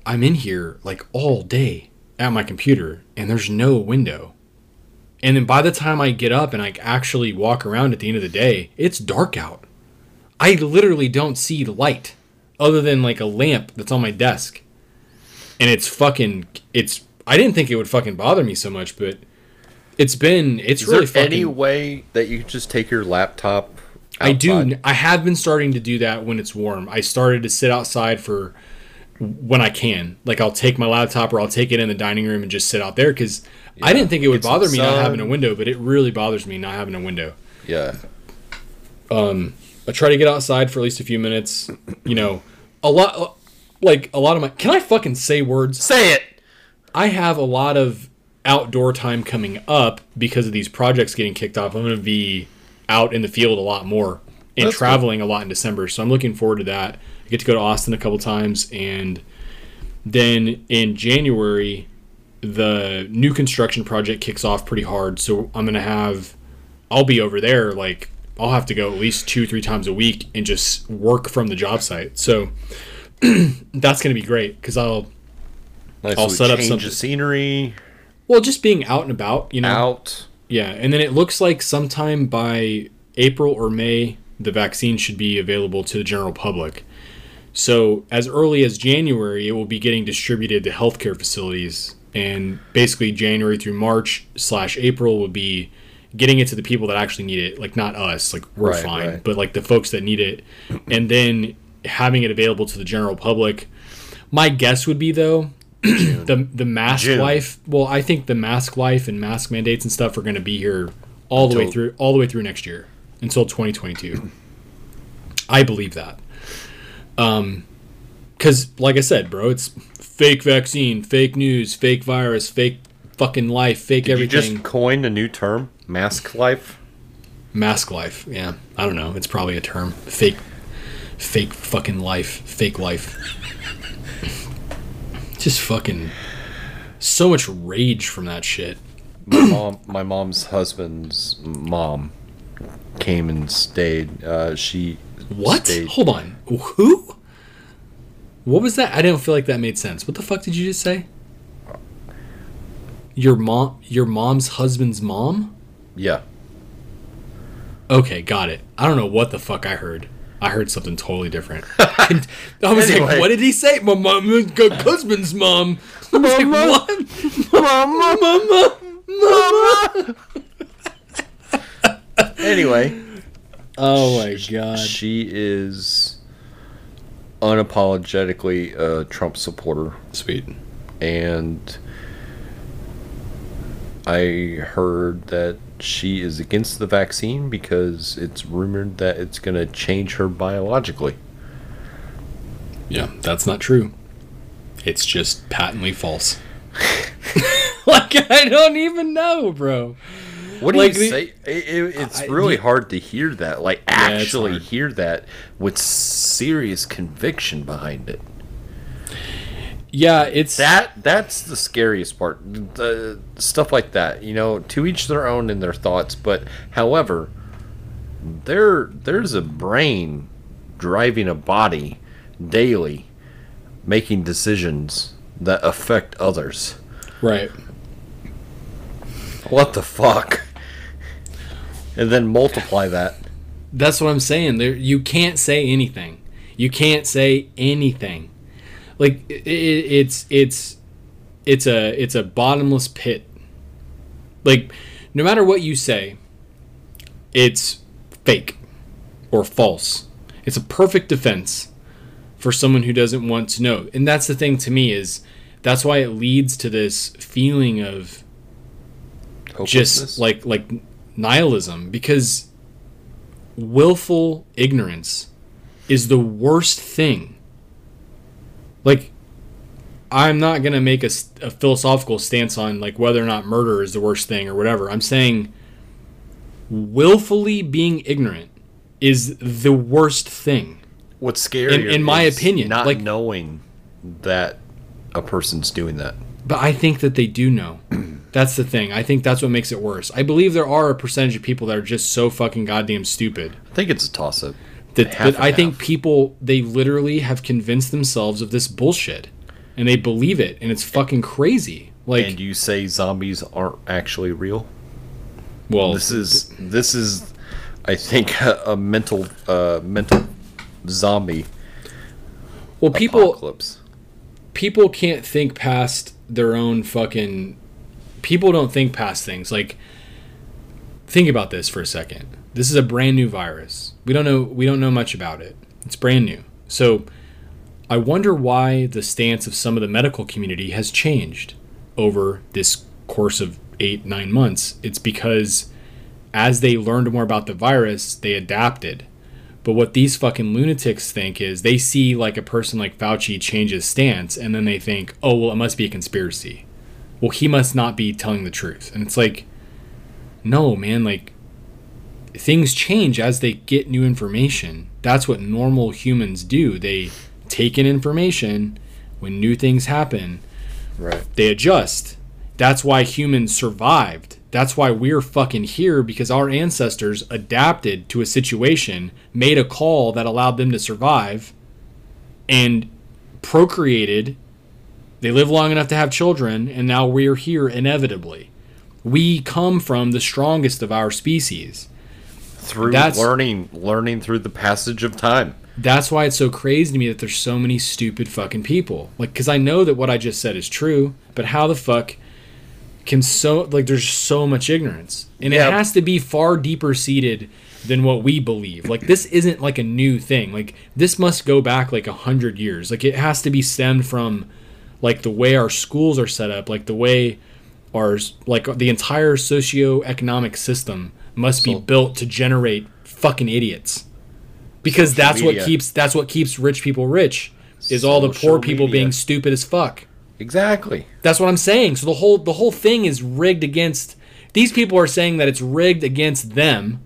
I'm in here like all day at my computer, and there's no window. And then by the time I get up and I actually walk around at the end of the day, it's dark out. I literally don't see the light other than like a lamp that's on my desk. And it's fucking it's I didn't think it would fucking bother me so much, but it's been it's Is really there fucking any way that you could just take your laptop? I do. I have been starting to do that when it's warm. I started to sit outside for when I can. Like I'll take my laptop or I'll take it in the dining room and just sit out there because I didn't think it would some bother me not having a window, but it really bothers me not having a window. Yeah. Um, I try to get outside for at least a few minutes. You know, a lot like a lot of my. Can I fucking say words? Say it. I have a lot of outdoor time coming up because of these projects getting kicked off. I'm going to be out in the field a lot more and That's traveling a lot in December. So I'm looking forward to that. I get to go to Austin a couple times. And then in January, the new construction project kicks off pretty hard. So I'm going to have, I'll be over there like, I'll have to go at least two, three times a week and just work from the job site. So that's going to be great because I'll, Nice I'll set up some scenery. well, just being out and about, you know. Out. Yeah, and then it looks like sometime by April or May, the vaccine should be available to the general public. So, as early as January, it will be getting distributed to healthcare facilities, and basically January through March slash April will be getting it to the people that actually need it. Like not us, like we're Right, fine, right. but like the folks that need it, and then having it available to the general public. My guess would be though, the the mask June. life. Well, I think the mask life and mask mandates and stuff are going to be here all the way through all the way through next year until 2022. I believe that. Um, because like I said, bro, it's fake vaccine, fake news, fake virus, fake fucking life, fake Did you everything. just coined a new term? Mask life? Mask life. Yeah, I don't know. It's probably a term. Fake, fake fucking life. Fake life. Just fucking so much rage from that shit. My mom my mom's husband's mom came and stayed. Uh, she What? stayed- Hold on. Who? What was that? I didn't feel like that made sense. What the fuck did you just say? Your mom, your mom's husband's mom? Yeah. Okay, got it. I don't know what the fuck I heard. I heard something totally different. I was Anyway. like, what did he say? My mom, husband's mom. I was like, what? Mama, mama, mama. Anyway, Oh my god. she is unapologetically a Trump supporter, Sweet. and I heard that she is against the vaccine because it's rumored that it's going to change her biologically. Yeah, that's not true. It's just patently false. like I don't even know, bro. What do Like you say? It, it- it's I- really the- hard to hear that. Like it's actually hear that with serious conviction behind it. Yeah, it's That that's the scariest part. The stuff like that, you know, to each their own in their thoughts. But however, there there's a brain driving a body daily, making decisions that affect others. right. What the fuck? And then multiply that. That's what I'm saying. There, you can't say anything. You can't say anything. Like i i it's it's it's a it's a bottomless pit. Like no matter what you say, it's fake or false. It's a perfect defense for someone who doesn't want to know. And that's the thing to me is that's why it leads to this feeling of just like like nihilism because willful ignorance is the worst thing like i'm not going to make a philosophical stance on like whether or not murder is the worst thing or whatever i'm saying willfully being ignorant is the worst thing What's scary In- in my opinion, not like- knowing that a person's doing that. But I think that they do know. That's the thing. I think that's what makes it worse. I believe there are a percentage of people that are just so fucking goddamn stupid I think it's a toss up. That, that I and think half. people they literally have convinced themselves of this bullshit and they believe it and it's fucking crazy. Like and you say zombies aren't actually real. well This is this is, I think, a, a mental uh, mental zombie well people apocalypse. people can't think past their own fucking people don't think past things like think about this for a second this is a brand new virus. We don't know we don't know much about it. It's brand new. So i wonder why the stance of some of the medical community has changed over this course of eight nine months. It's because as they learned more about the virus they adapted. But what these fucking lunatics think is they see like a person like Fauci change his stance and then they think, oh, well, it must be a conspiracy. Well, he must not be telling the truth. And it's like, no, man, like things change as they get new information. That's what normal humans do. They take in information when new things happen, Right. they adjust. That's why humans survived. That's why we're fucking here because our ancestors adapted to a situation, made a call that allowed them to survive, and procreated. They live long enough to have children, and now we're here inevitably. We come from the strongest of our species. Through That's- learning, learning through the passage of time. That's why it's so crazy to me that there's so many stupid fucking people. Like, because I know that what I just said is true, but how the fuck can so like there's so much ignorance, and Yeah. it has to be far deeper seated than what we believe. Like, this isn't like a new thing. Like, this must go back like a hundred years. Like, it has to be stemmed from like the way our schools are set up, like the way our like the entire socio-economic system must be built to generate fucking idiots. Because Social that's what keeps that's what keeps rich people rich is all the Social poor people media. being stupid as fuck. Exactly. that's what i'm saying. So the whole the whole thing is rigged against these people are saying that it's rigged against them.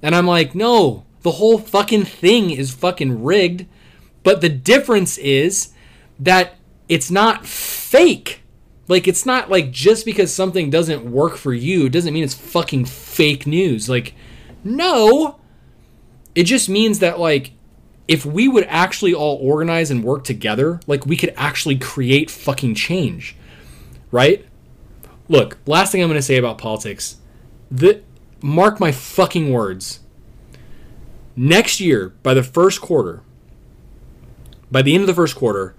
And i'm like no the whole fucking thing is fucking rigged. But the difference is that it's not fake like it's not like just because something doesn't work for you doesn't mean it's fucking fake news. Like no. It just means that like if we would actually all organize and work together like we could actually create fucking change. Right? Look last thing i'm going to say about politics. The mark my fucking words. Next year, by the first quarter, by the end of the first quarter,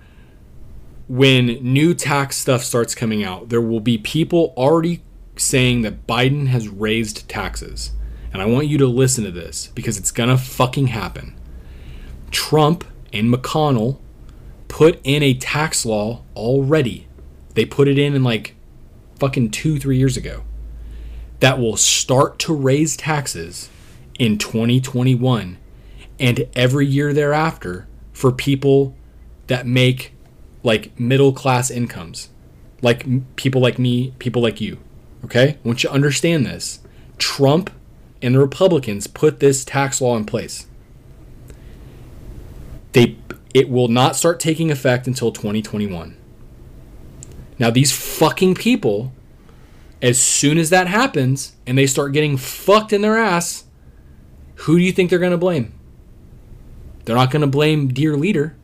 when new tax stuff starts coming out, there will be people already saying that Biden has raised taxes. And I want you to listen to this because it's gonna fucking happen. Trump and McConnell put in a tax law already. They put it in in like fucking two, three years ago that will start to raise taxes in 2021 and every year thereafter for people that make like middle class incomes, like people like me, people like you. Okay? I want you to understand this. Trump and the Republicans put this tax law in place. They it will not start taking effect until 2021. Now these fucking people as soon as that happens and they start getting fucked in their ass, who do you think they're going to blame? They're not going to blame dear leader.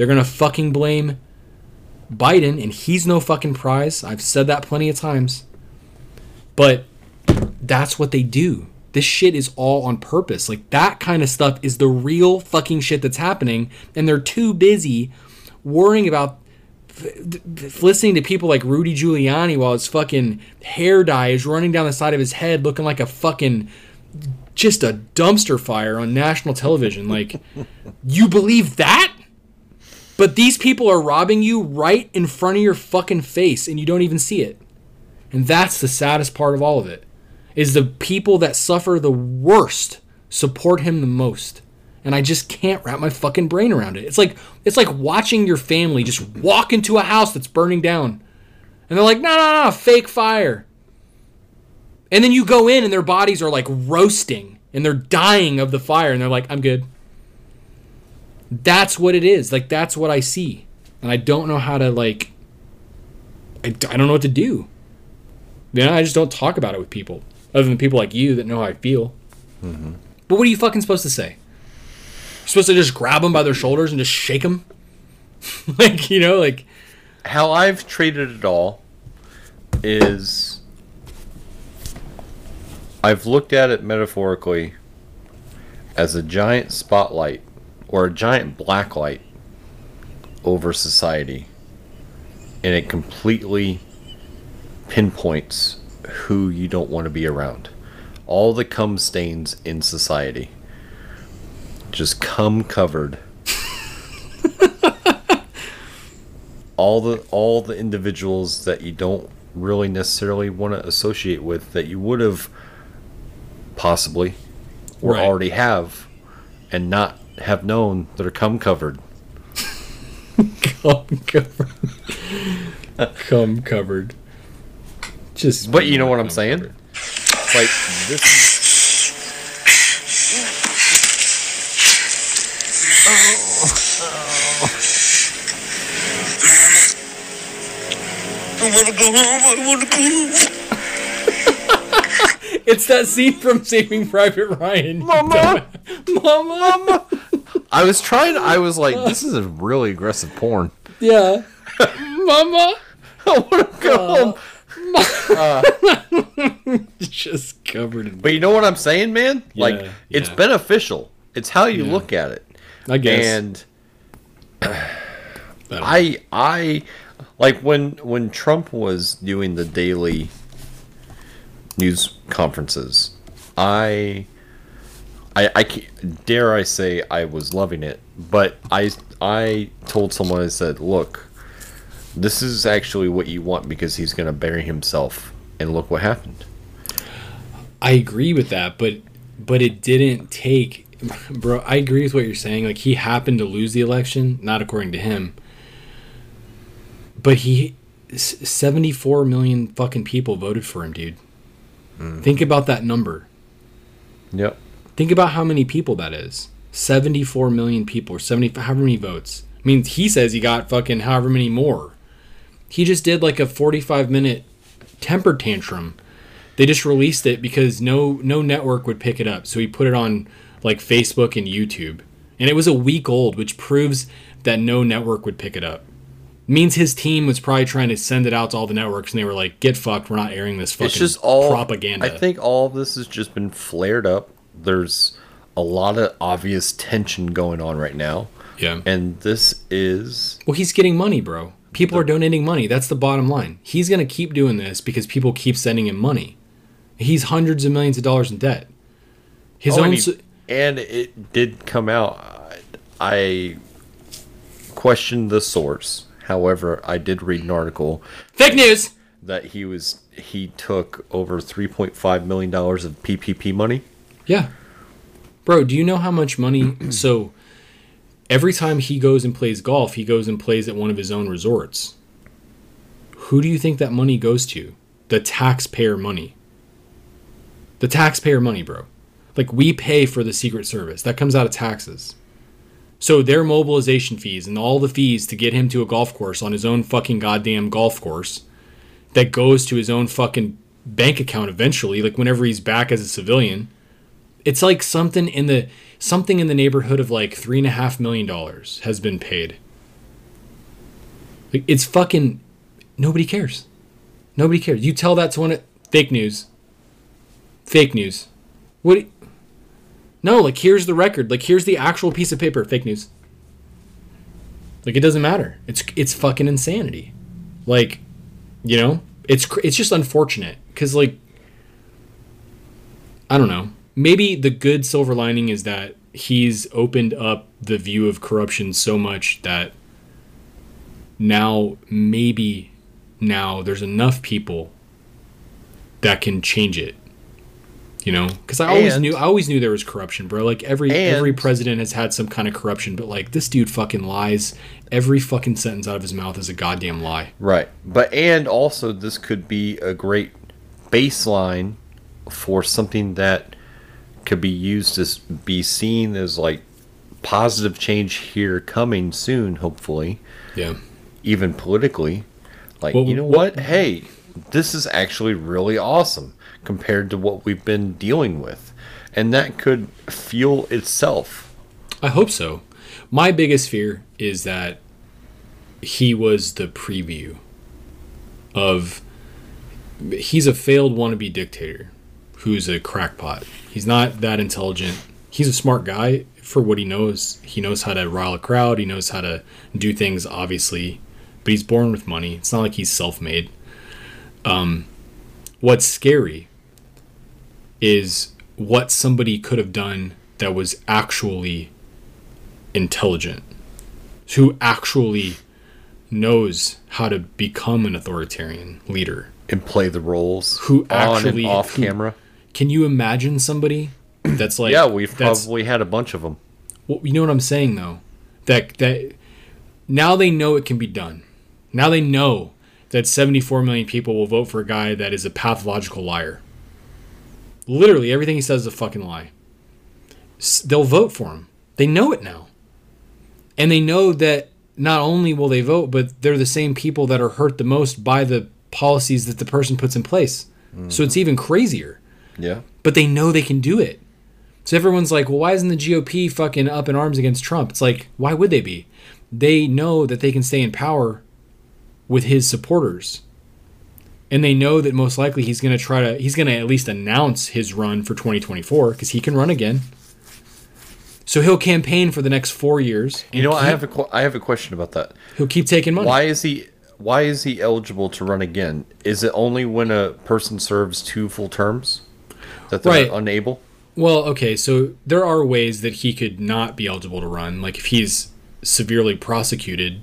They're going to fucking blame Biden and he's no fucking prize. I've said that plenty of times. But that's what they do. This shit is all on purpose. Like that kind of stuff is the real fucking shit that's happening and they're too busy worrying about listening to people like Rudy Giuliani while his fucking hair dye is running down the side of his head looking like a fucking just a dumpster fire on national television. Like, you believe that? But these people are robbing you right in front of your fucking face and you don't even see it. And that's the saddest part of all of it. Is the people that suffer the worst support him the most. And I just can't wrap my fucking brain around it. It's like it's like watching your family just walk into a house that's burning down. And they're like, "No, no, no, fake fire." And then you go in and their bodies are like roasting and they're dying of the fire and they're like, I'm good. That's what it is. Like, that's what I see. And I don't know how to, like, I, I don't know what to do. You know, I just don't talk about it with people other than people like you that know how I feel. Mm-hmm. But what are you fucking supposed to say? You're supposed to just grab them by their shoulders and just shake them? like, you know, like, How I've treated it all is I've looked at it metaphorically as a giant spotlight or a giant black light over society. And it completely pinpoints who you don't want to be around. All the cum stains in society. Just cum covered. all the all the individuals that you don't really necessarily want to associate with that you would have possibly or Right. already have and not have known that are cum covered. cum covered. cum covered. Just. But you know what I'm saying? covered. It's like this is I wanna go home. I wanna go home. It's that scene from Saving Private Ryan. Mama, Mama! Mama! I was trying I was like uh. this is a really aggressive porn. Yeah. Mama! I want to go uh. home. Uh. Just covered in. But you know what I'm saying, man? Like Yeah, it's yeah. beneficial. It's how you Yeah. look at it. I guess. And I. I I like when when Trump was doing the daily news conferences. I I I dare I say I was loving it, but I I told someone I said, "Look, this is actually what you want because he's going to bury himself." And look what happened. I agree with that, but but it didn't take bro, I agree with what you're saying. Like he happened to lose the election, not according to him. But he 74 million fucking people voted for him, dude. Mm. Think about that number. Yep. Think about how many people that is. 74 million people or 70 however many votes. I mean, he says he got fucking however many more. He just did like a 45 minute temper tantrum. They just released it because no no network would pick it up. So he put it on like Facebook and YouTube. And it was a week old, which proves that no network would pick it up. Means his team was probably trying to send it out to all the networks and they were like, "Get fucked, we're not airing this fucking it's just all propaganda." I think all of this has just been flared up. There's a lot of obvious tension going on right now. Yeah. And this is Well, he's getting money, bro. People are donating money. That's the bottom line. He's going to keep doing this because people keep sending him money. He's hundreds of millions of dollars in debt. His Oh, own. and, he- and it did come out. I questioned the source. However, I did read an article Fake news! that he was he took over 3.5 million dollars of PPP money. Yeah. Bro, do you know how much money? so, every time he goes and plays golf, he goes and plays at one of his own resorts. Who do you think that money goes to? The taxpayer money. The taxpayer money, bro. Like, we pay for the Secret Service. That comes out of taxes. So, their mobilization fees and all the fees to get him to a golf course on his own fucking goddamn golf course that goes to his own fucking bank account eventually, like whenever he's back as a civilian it's like something in the something in the neighborhood of like three and a half million dollars has been paid. It's fucking nobody cares. Nobody cares. You tell that to one of fake news. Fake news. What? no, like here's the record. Like here's the actual piece of paper. Fake news. Like it doesn't matter. It's it's fucking insanity. Like, you know, it's it's just unfortunate because like I don't know. Maybe the good silver lining is that he's opened up the view of corruption so much that now maybe now there's enough people that can change it. You know, because I always And- knew I always knew there was corruption, bro. Like every every president has had some kind of corruption, but like this dude fucking lies. Every fucking sentence out of his mouth is a goddamn lie. Right. But and also this could be a great baseline for something that could be used to be seen as like positive change here coming soon, hopefully, Yeah. even politically. Like, Well, you know what- what? Hey, this is actually really awesome compared to what we've been dealing with. And that could fuel itself. I hope so. My biggest fear is that he was the preview of he's a failed wannabe dictator who's a crackpot. He's not that intelligent. He's a smart guy for what he knows. He knows how to rile a crowd, he knows how to do things obviously, but he's born with money. It's not like he's self-made. Um what's scary is what somebody could have done that was actually intelligent, who actually knows how to become an authoritarian leader. And play the roles Who actually- off who- camera. Can you imagine somebody that's like yeah, we've probably had a bunch of them. well, you know what I'm saying though? That that now they know it can be done. Now they know that 74 million people will vote for a guy that is a pathological liar. Literally everything he says is a fucking lie. S- They'll vote for him. They know it now. And they know that not only will they vote, but they're the same people that are hurt the most by the policies that the person puts in place. So it's mm-hmm. even crazier Yeah. but they know they can do it. So everyone's like, well, why isn't the GOP fucking up in arms against Trump? It's like, why would they be? They know that they can stay in power with his supporters. And they know that most likely he's going to try to, he's going to at least announce his run for 2024 because he can run again. So he'll campaign for the next four years. You know, I have a I have a question about that. He'll keep taking money. Why is he why is he eligible to run again? Is it only when a person serves two full terms that they're Right. unable? Well, okay, so there are ways that he could not be eligible to run. Like if he's severely prosecuted,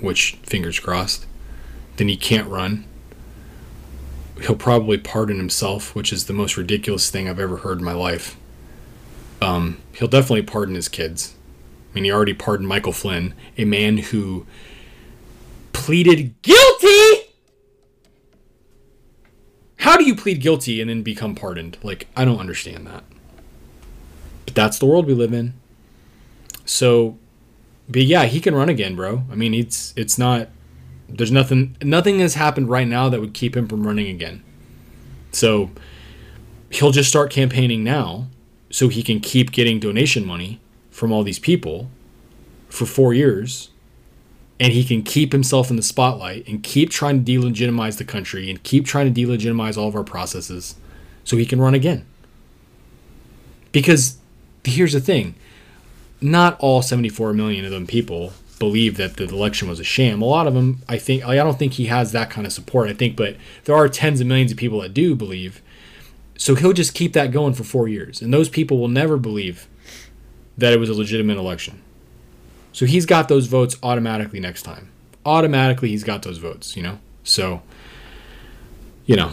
which fingers crossed, then he can't run. He'll probably pardon himself, which is the most ridiculous thing I've ever heard in my life. Um, he'll definitely pardon his kids. I mean, he already pardoned Michael Flynn, a man who pleaded guilty. How do you plead guilty and then become pardoned? Like, I don't understand that. But that's the world we live in. So, but yeah, he can run again, bro. I mean, it's it's not. There's nothing. Nothing has happened right now that would keep him from running again. So, he'll just start campaigning now, so he can keep getting donation money from all these people for four years and he can keep himself in the spotlight and keep trying to delegitimize the country and keep trying to delegitimize all of our processes so he can run again. Because here's the thing: not all 74 million of them people believe that the election was a sham. A lot of them, I think, I don't think he has that kind of support. I think, but there are tens of millions of people that do believe. So he'll just keep that going for four years, and those people will never believe that it was a legitimate election. So he's got those votes automatically next time. Automatically, he's got those votes. You know, so you know,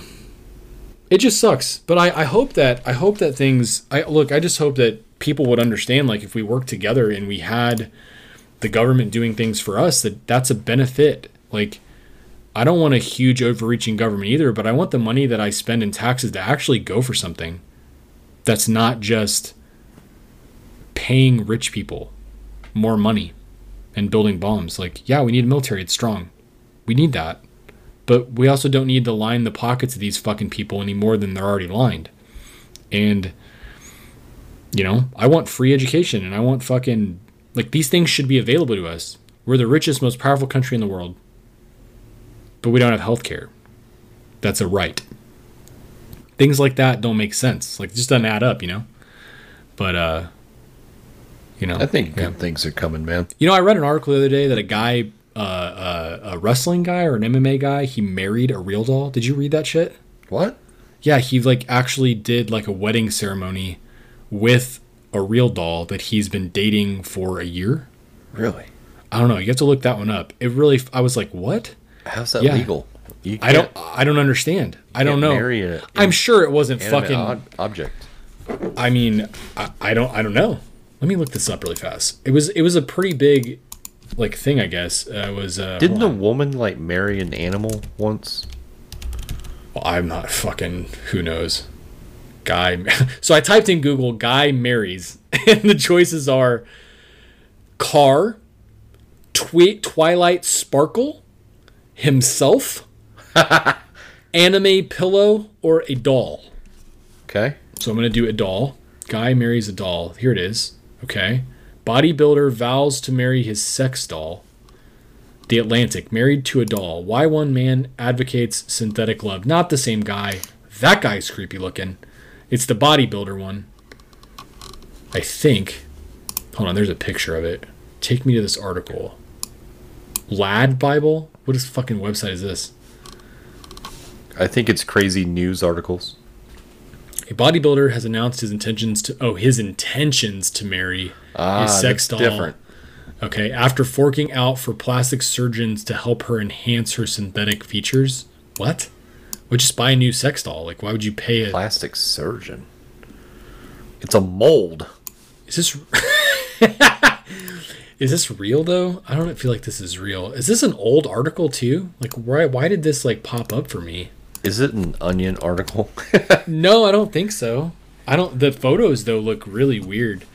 it just sucks. But I, I hope that I hope that things. I look. I just hope that people would understand. Like if we work together and we had the government doing things for us, that that's a benefit. Like I don't want a huge overreaching government either, but I want the money that I spend in taxes to actually go for something that's not just paying rich people more money and building bombs. Like, yeah, we need a military, it's strong. We need that. But we also don't need to line the pockets of these fucking people any more than they're already lined. And you know, I want free education and I want fucking like these things should be available to us. We're the richest, most powerful country in the world. But we don't have health care. That's a right. Things like that don't make sense. Like it just doesn't add up, you know? But uh you know I think yeah. good things are coming, man. You know, I read an article the other day that a guy, uh, uh, a wrestling guy or an MMA guy, he married a real doll. Did you read that shit? What? Yeah, he like actually did like a wedding ceremony with a real doll that he's been dating for a year. Really? I don't know. You have to look that one up. It really, I was like, what? How's that Yeah. legal? I don't, I don't understand. I don't know. marry a- I'm sure it wasn't fucking. ob- object. I mean, I, I don't, I don't know. Let me look this up really fast. It was, it was a pretty big, like thing, I guess. Uh, was. Uh, Didn't a woman like marry an animal once? Well, I'm not fucking. Who knows? Guy. So I typed in Google "guy marries," and the choices are car, twi- Twilight Sparkle, himself, anime pillow, or a doll. Okay. So I'm gonna do a doll. Guy marries a doll. Here it is. Okay. Bodybuilder vows to marry his sex doll. The Atlantic, married to a doll. Why one man advocates synthetic love? Not the same guy. That guy's creepy looking. It's the bodybuilder one. I think. Hold on, there's a picture of it. Take me to this article. Lad Bible? What is fucking website is this? I think it's crazy news articles. A bodybuilder has announced his intentions to oh his intentions to marry Ah, his sex that's doll. different. Okay, after forking out for plastic surgeons to help her enhance her synthetic features. What? Well, just buy a new sex doll. Like, why would you pay a Plastic surgeon. It's a mold. Is this is this real though? I don't feel like this is real. Is this an old article too? Like, why why did this like pop up for me? Is it an onion article? No, I don't think so. I don't. The photos though look really weird.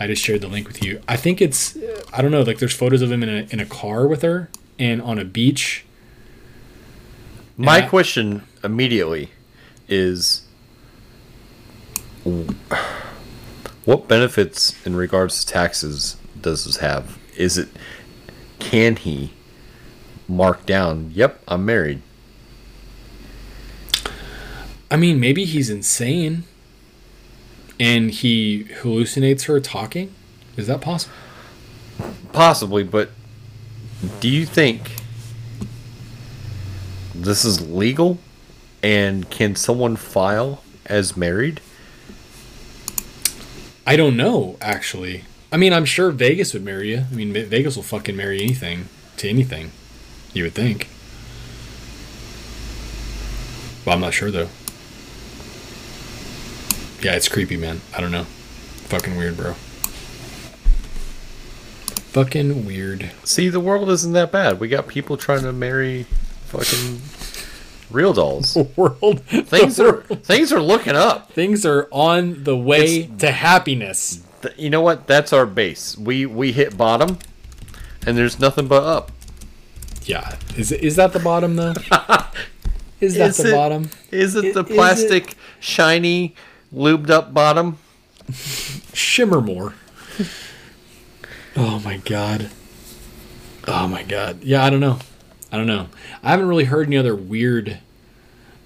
I just shared the link with you. I think it's. I don't know. Like there's photos of him in a in a car with her and on a beach. My Yeah. question immediately is what benefits in regards to taxes does this have? Is it can he mark down, yep, I'm married. I mean, maybe he's insane, and he hallucinates her talking. Is that possible? Possibly, but do you think this is legal? And can someone file as married? I don't know. Actually, I mean, I'm sure Vegas would marry you. I mean, Vegas will fucking marry anything to anything. You would think. Well, I'm not sure though. Yeah, it's creepy, man. I don't know. Fucking weird, bro. Fucking weird. See, the world isn't that bad. We got people trying to marry fucking real dolls. The World Things are things are looking up. things are on the way to happiness. Th- You know what? That's our base. We we hit bottom, and there's nothing but up. Yeah. Is is that the bottom though? Is that Is the it? bottom? Is it the is it- plastic, shiny, lubed up bottom? Shimmer more. oh my god. Oh my god. Yeah, I don't know. I don't know. I haven't really heard any other weird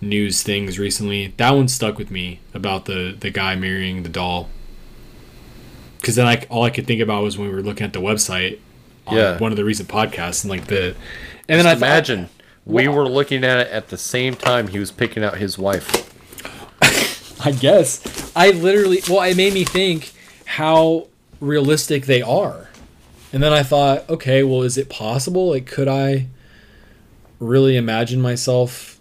news things recently. That one stuck with me about the the guy marrying the doll. because then I all I could think about was when we were looking at the website. On Yeah. One of the recent podcasts and like the, and then I thought- Imagine we were looking at it at the same time he was picking out his wife. I guess I literally well, it made me think how realistic they are, and then I thought, okay, well, is it possible? Like, could I really imagine myself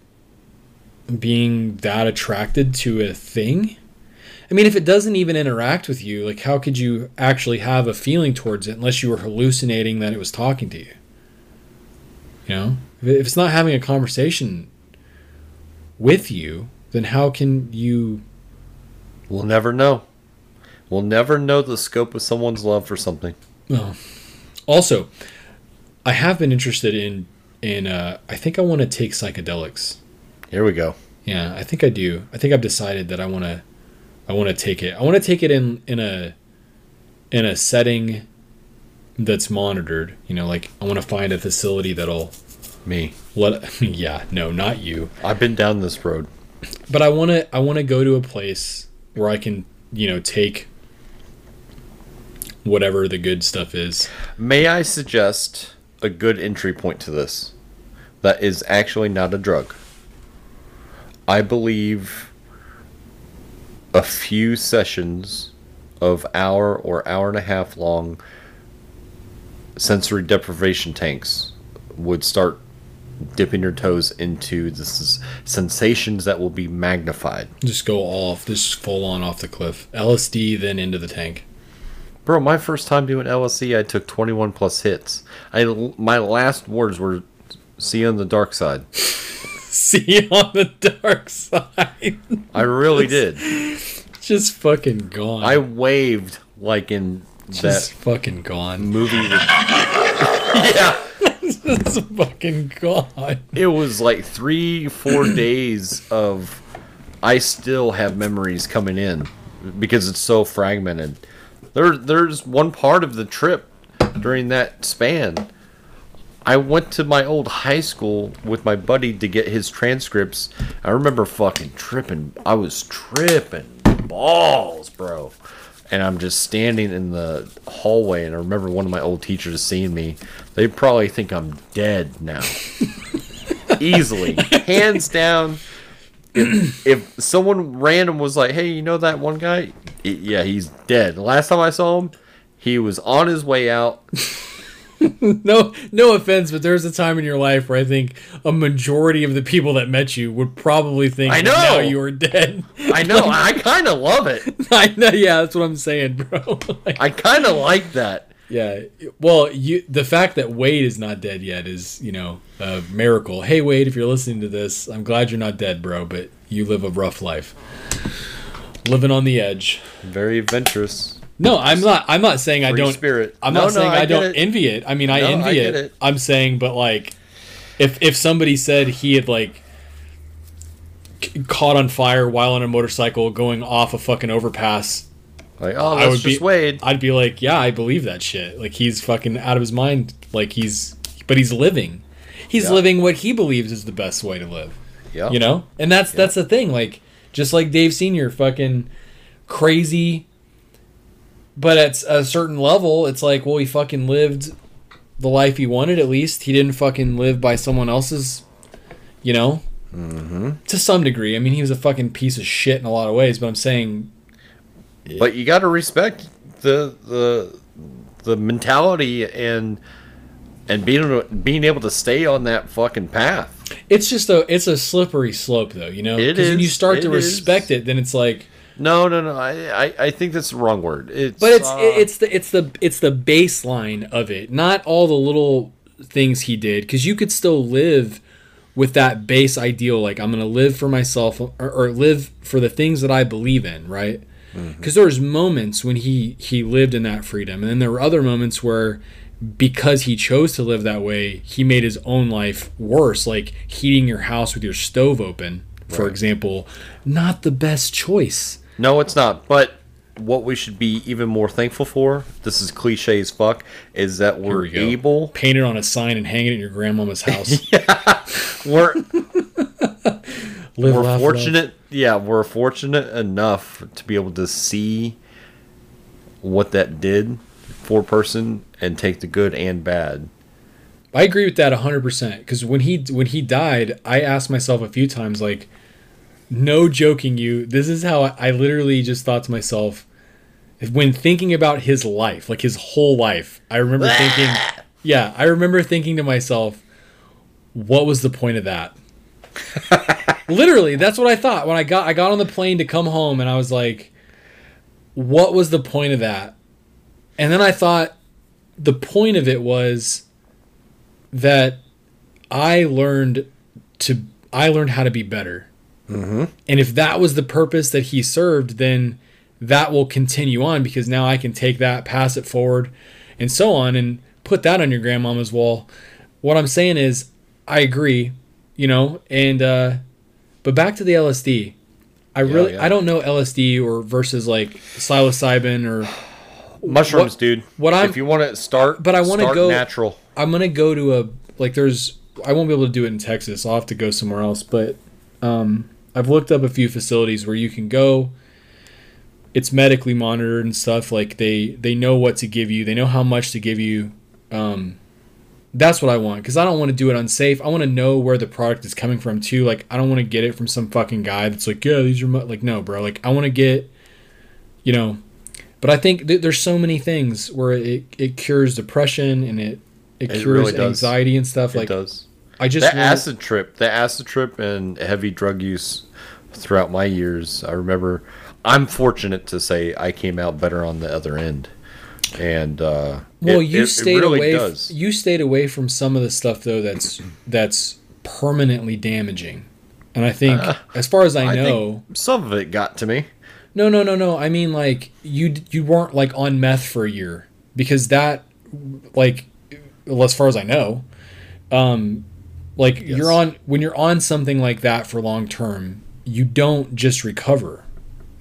being that attracted to a thing? I mean, if it doesn't even interact with you, like, how could you actually have a feeling towards it unless you were hallucinating that it was talking to you? You know, if it's not having a conversation with you, then how can you We'll never know. We'll never know the scope of someone's love for something. Also, I have been interested in in uh, I think I want to take psychedelics. Here we go. Yeah, I think I do. I think I've decided that I want to I want to take it. I want to take it in in a in a setting that's monitored, you know, like I want to find a facility that'll Me. let yeah, no, not you. I've been down this road. But I want to I want to go to a place where I can, you know, take whatever the good stuff is. May I suggest a good entry point to this that is actually not a drug? I believe a few sessions of hour or hour and a half long sensory deprivation tanks would start dipping your toes into the sensations that will be magnified. Just go off, just full on off the cliff. LSD then into the tank. Bro, my first time doing LSD, I took 21 plus hits. I my last words were see you on the dark side. See you on the dark side. I really did. just fucking gone. I waved like in just that fucking gone. movie. yeah, Just fucking gone. it was like three, four days of. I still have memories coming in because it's so fragmented. There, there's one part of the trip during that span. I went to my old high school with my buddy to get his transcripts. I remember fucking tripping. I was tripping balls, bro. And I'm just standing in the hallway, and I remember one of my old teachers seeing me. They probably think I'm dead now. Easily, hands down. If, if someone random was like, "Hey, you know that one guy?" Yeah, he's dead. The Last time I saw him, he was on his way out. No, no offense, but there's a time in your life where I think a majority of the people that met you would probably think I that now know. you were dead. I know. I kind of love it. I know. Yeah, that's what I'm saying, bro. Like, I kind of like that. yeah. Well, you the fact that Wade is not dead yet is, you know, a miracle. Hey, Wade, if you're listening to this, I'm glad you're not dead, bro. But you live a rough life, living on the edge. Very adventurous. No, I'm not. I'm not saying I don't. spirit. I'm No, not no, saying I I, don't it. envy it. I mean, I No, envy I it. it. I'm saying, but like, if if somebody said he had like c- caught on fire while on a motorcycle going off a fucking overpass, Like, oh, I that's would be. Wade. I'd be like, yeah, I believe that shit. Like he's fucking out of his mind. Like he's, but he's living. He's Yeah. living what he believes is the best way to live. Yeah. You know, and that's that's the thing. Like, just like Dave Senior, fucking crazy. But at a certain level, it's like, well, he fucking lived the life he wanted. At least he didn't fucking live by someone else's. You know, mm-hmm. to some degree. I mean, he was a fucking piece of shit in a lot of ways. But I'm saying, But you got to respect the the the mentality and and being able- being able to stay on that fucking path. it's just a it's a slippery slope, though. You know, It when you start to it is. respect it, then it's like. No, no, no. I I, I think that's the wrong word. It's But it's uh, it's the it's the it's the baseline of it, not all the little things he did. Because you could still live with that base ideal, like I'm gonna live for myself or, or live for the things that I believe in, right? Because there was moments when he he lived in that freedom, and then there were other moments where because he chose to live that way, he made his own life worse, like heating your house with your stove open, for example. Not the best choice. No, it's not. But what we should be even more thankful for, this is cliche as fuck, is that we're we able paint it on a sign and hang it in your grandmama's house. we're we're laugh, love. fortunate yeah we're fortunate enough to be able to see what that did for a person and take the good and bad. I agree with that 100% because when he when he died, I asked myself a few times like no joking you, this is how I, I literally just thought to myself when thinking about his life, like his whole life. I remember thinking yeah, I remember thinking to myself what was the point of that? literally, that's what I thought when I got I got on the plane to come home and I was like what was the point of that? And then I thought the point of it was that I learned to I learned how to be better. Mm-hmm. And if that was the purpose that he served, then that will continue on because now I can take that, pass it forward, and so on, and put that on your grandmama's wall. What I'm saying is, I agree, you know, and uh, but back to the LSD. I really yeah. I don't know LSD or versus like psilocybin or Mushrooms, What- dude. what I'm- if you want to start, But I wanna go- natural. I'm gonna go to a like there's I won't be able to do it in Texas. I'll have to go somewhere else. But um, I've looked up a few facilities where you can go. It's medically monitored and stuff. Like they they know what to give you. They know how much to give you. Um, that's what I want because I don't want to do it unsafe. I want to know where the product is coming from too. Like I don't want to get it from some fucking guy that's like, yeah, these are my-" like no, bro. Like I want to get, you know. But I think th- there's so many things where it, it cures depression and it it, It cures really anxiety and stuff. it Like does. I just that acid trip, the acid trip, and heavy drug use throughout my years. I remember. I'm fortunate to say I came out better on the other end, and uh, Well, it- you it- it stayed really away. does. you stayed away from some of the stuff though. That's that's permanently damaging. And I think, as far as I Uh, I know, think some of it got to me. no, no, no, no. I mean, like you you weren't like on meth for a year because that, like, well, as far as I know, um, like Yes. you're on when you're on something like that for long term, you don't just recover.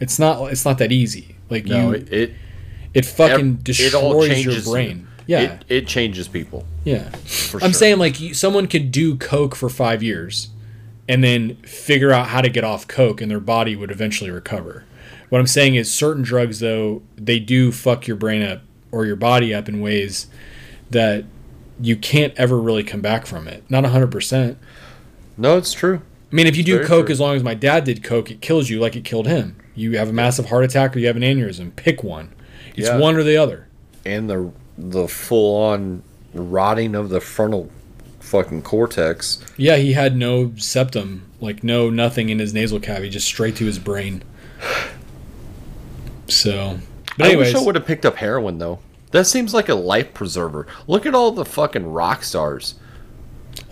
It's not. It's not that easy. Like No, you, it, it it fucking destroys it changes your brain. Yeah, It, it changes people. yeah. I'm sure. saying like you, someone could do coke for five years, and then figure out how to get off coke, and their body would eventually recover. What I'm saying is certain drugs though they do fuck your brain up or your body up in ways that you can't ever really come back from it. Not 100. percent No, it's true. I mean, if you do Very coke true. as long as my dad did coke, it kills you like it killed him. You have a massive heart attack or you have an aneurysm. Pick one. It's Yeah. one or the other. And the the full on rotting of the frontal fucking cortex. Yeah, he had no septum, like no nothing in his nasal cavity, just straight to his brain. So, but I wish I would have picked up heroin though. That seems like a life preserver. Look at all the fucking rock stars.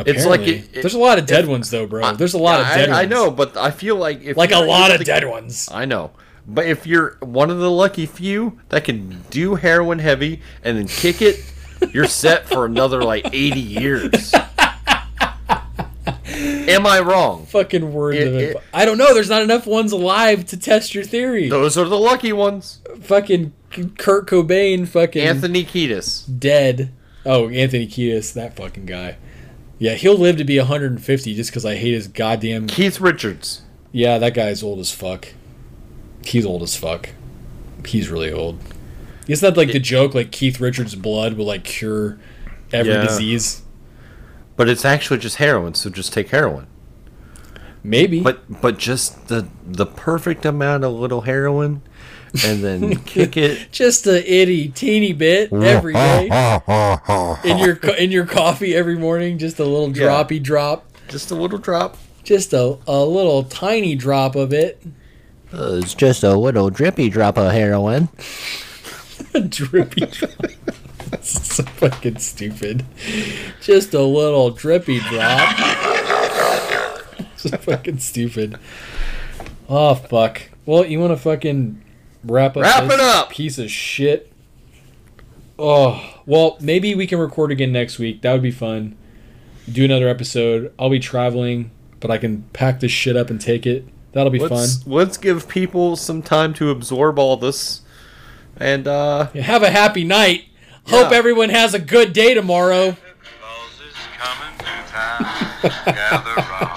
it's like it- it- there's a lot of dead ones though, bro. There's a lot of dead I ones. I know, but I feel like if like a lot of to- dead ones. I know. But if you're one of the lucky few that can do heroin heavy and then kick it, you're set for another like 80 years. Am I wrong? Fucking words It- of it. it- I don't know. There's not enough ones alive to test your theory. Those are the lucky ones. Fucking Kurt Cobain, fucking Anthony Kiedis. dead. Oh, Anthony Kiedis, that fucking guy. Yeah, he'll live to be 150 just because I hate his goddamn. Keith Richards. Yeah, that guy's old as fuck. He's old as fuck. He's really old. Isn't that like the joke? Like Keith Richards' blood will like cure every Yeah. disease. But it's actually just heroin, so just take heroin. Maybe. But but just the the perfect amount of little heroin and then kick it. just a itty teeny bit every day in your in your coffee every morning. Just a little Yeah. droppy drop. Just a little drop. Just a, a little tiny drop of it. Uh, it's just a little drippy drop of heroin. drippy drop. So fucking stupid. Just a little drippy drop. so fucking stupid. Oh fuck. Well, you want to fucking wrap up? Wrap this it up! piece of shit. Oh well, maybe we can record again next week. That would be fun. Do another episode. I'll be traveling, but I can pack this shit up and take it. That'll be Let's fun. let's give people some time to absorb all this. And uh Have a happy night. Hope everyone has a good day tomorrow.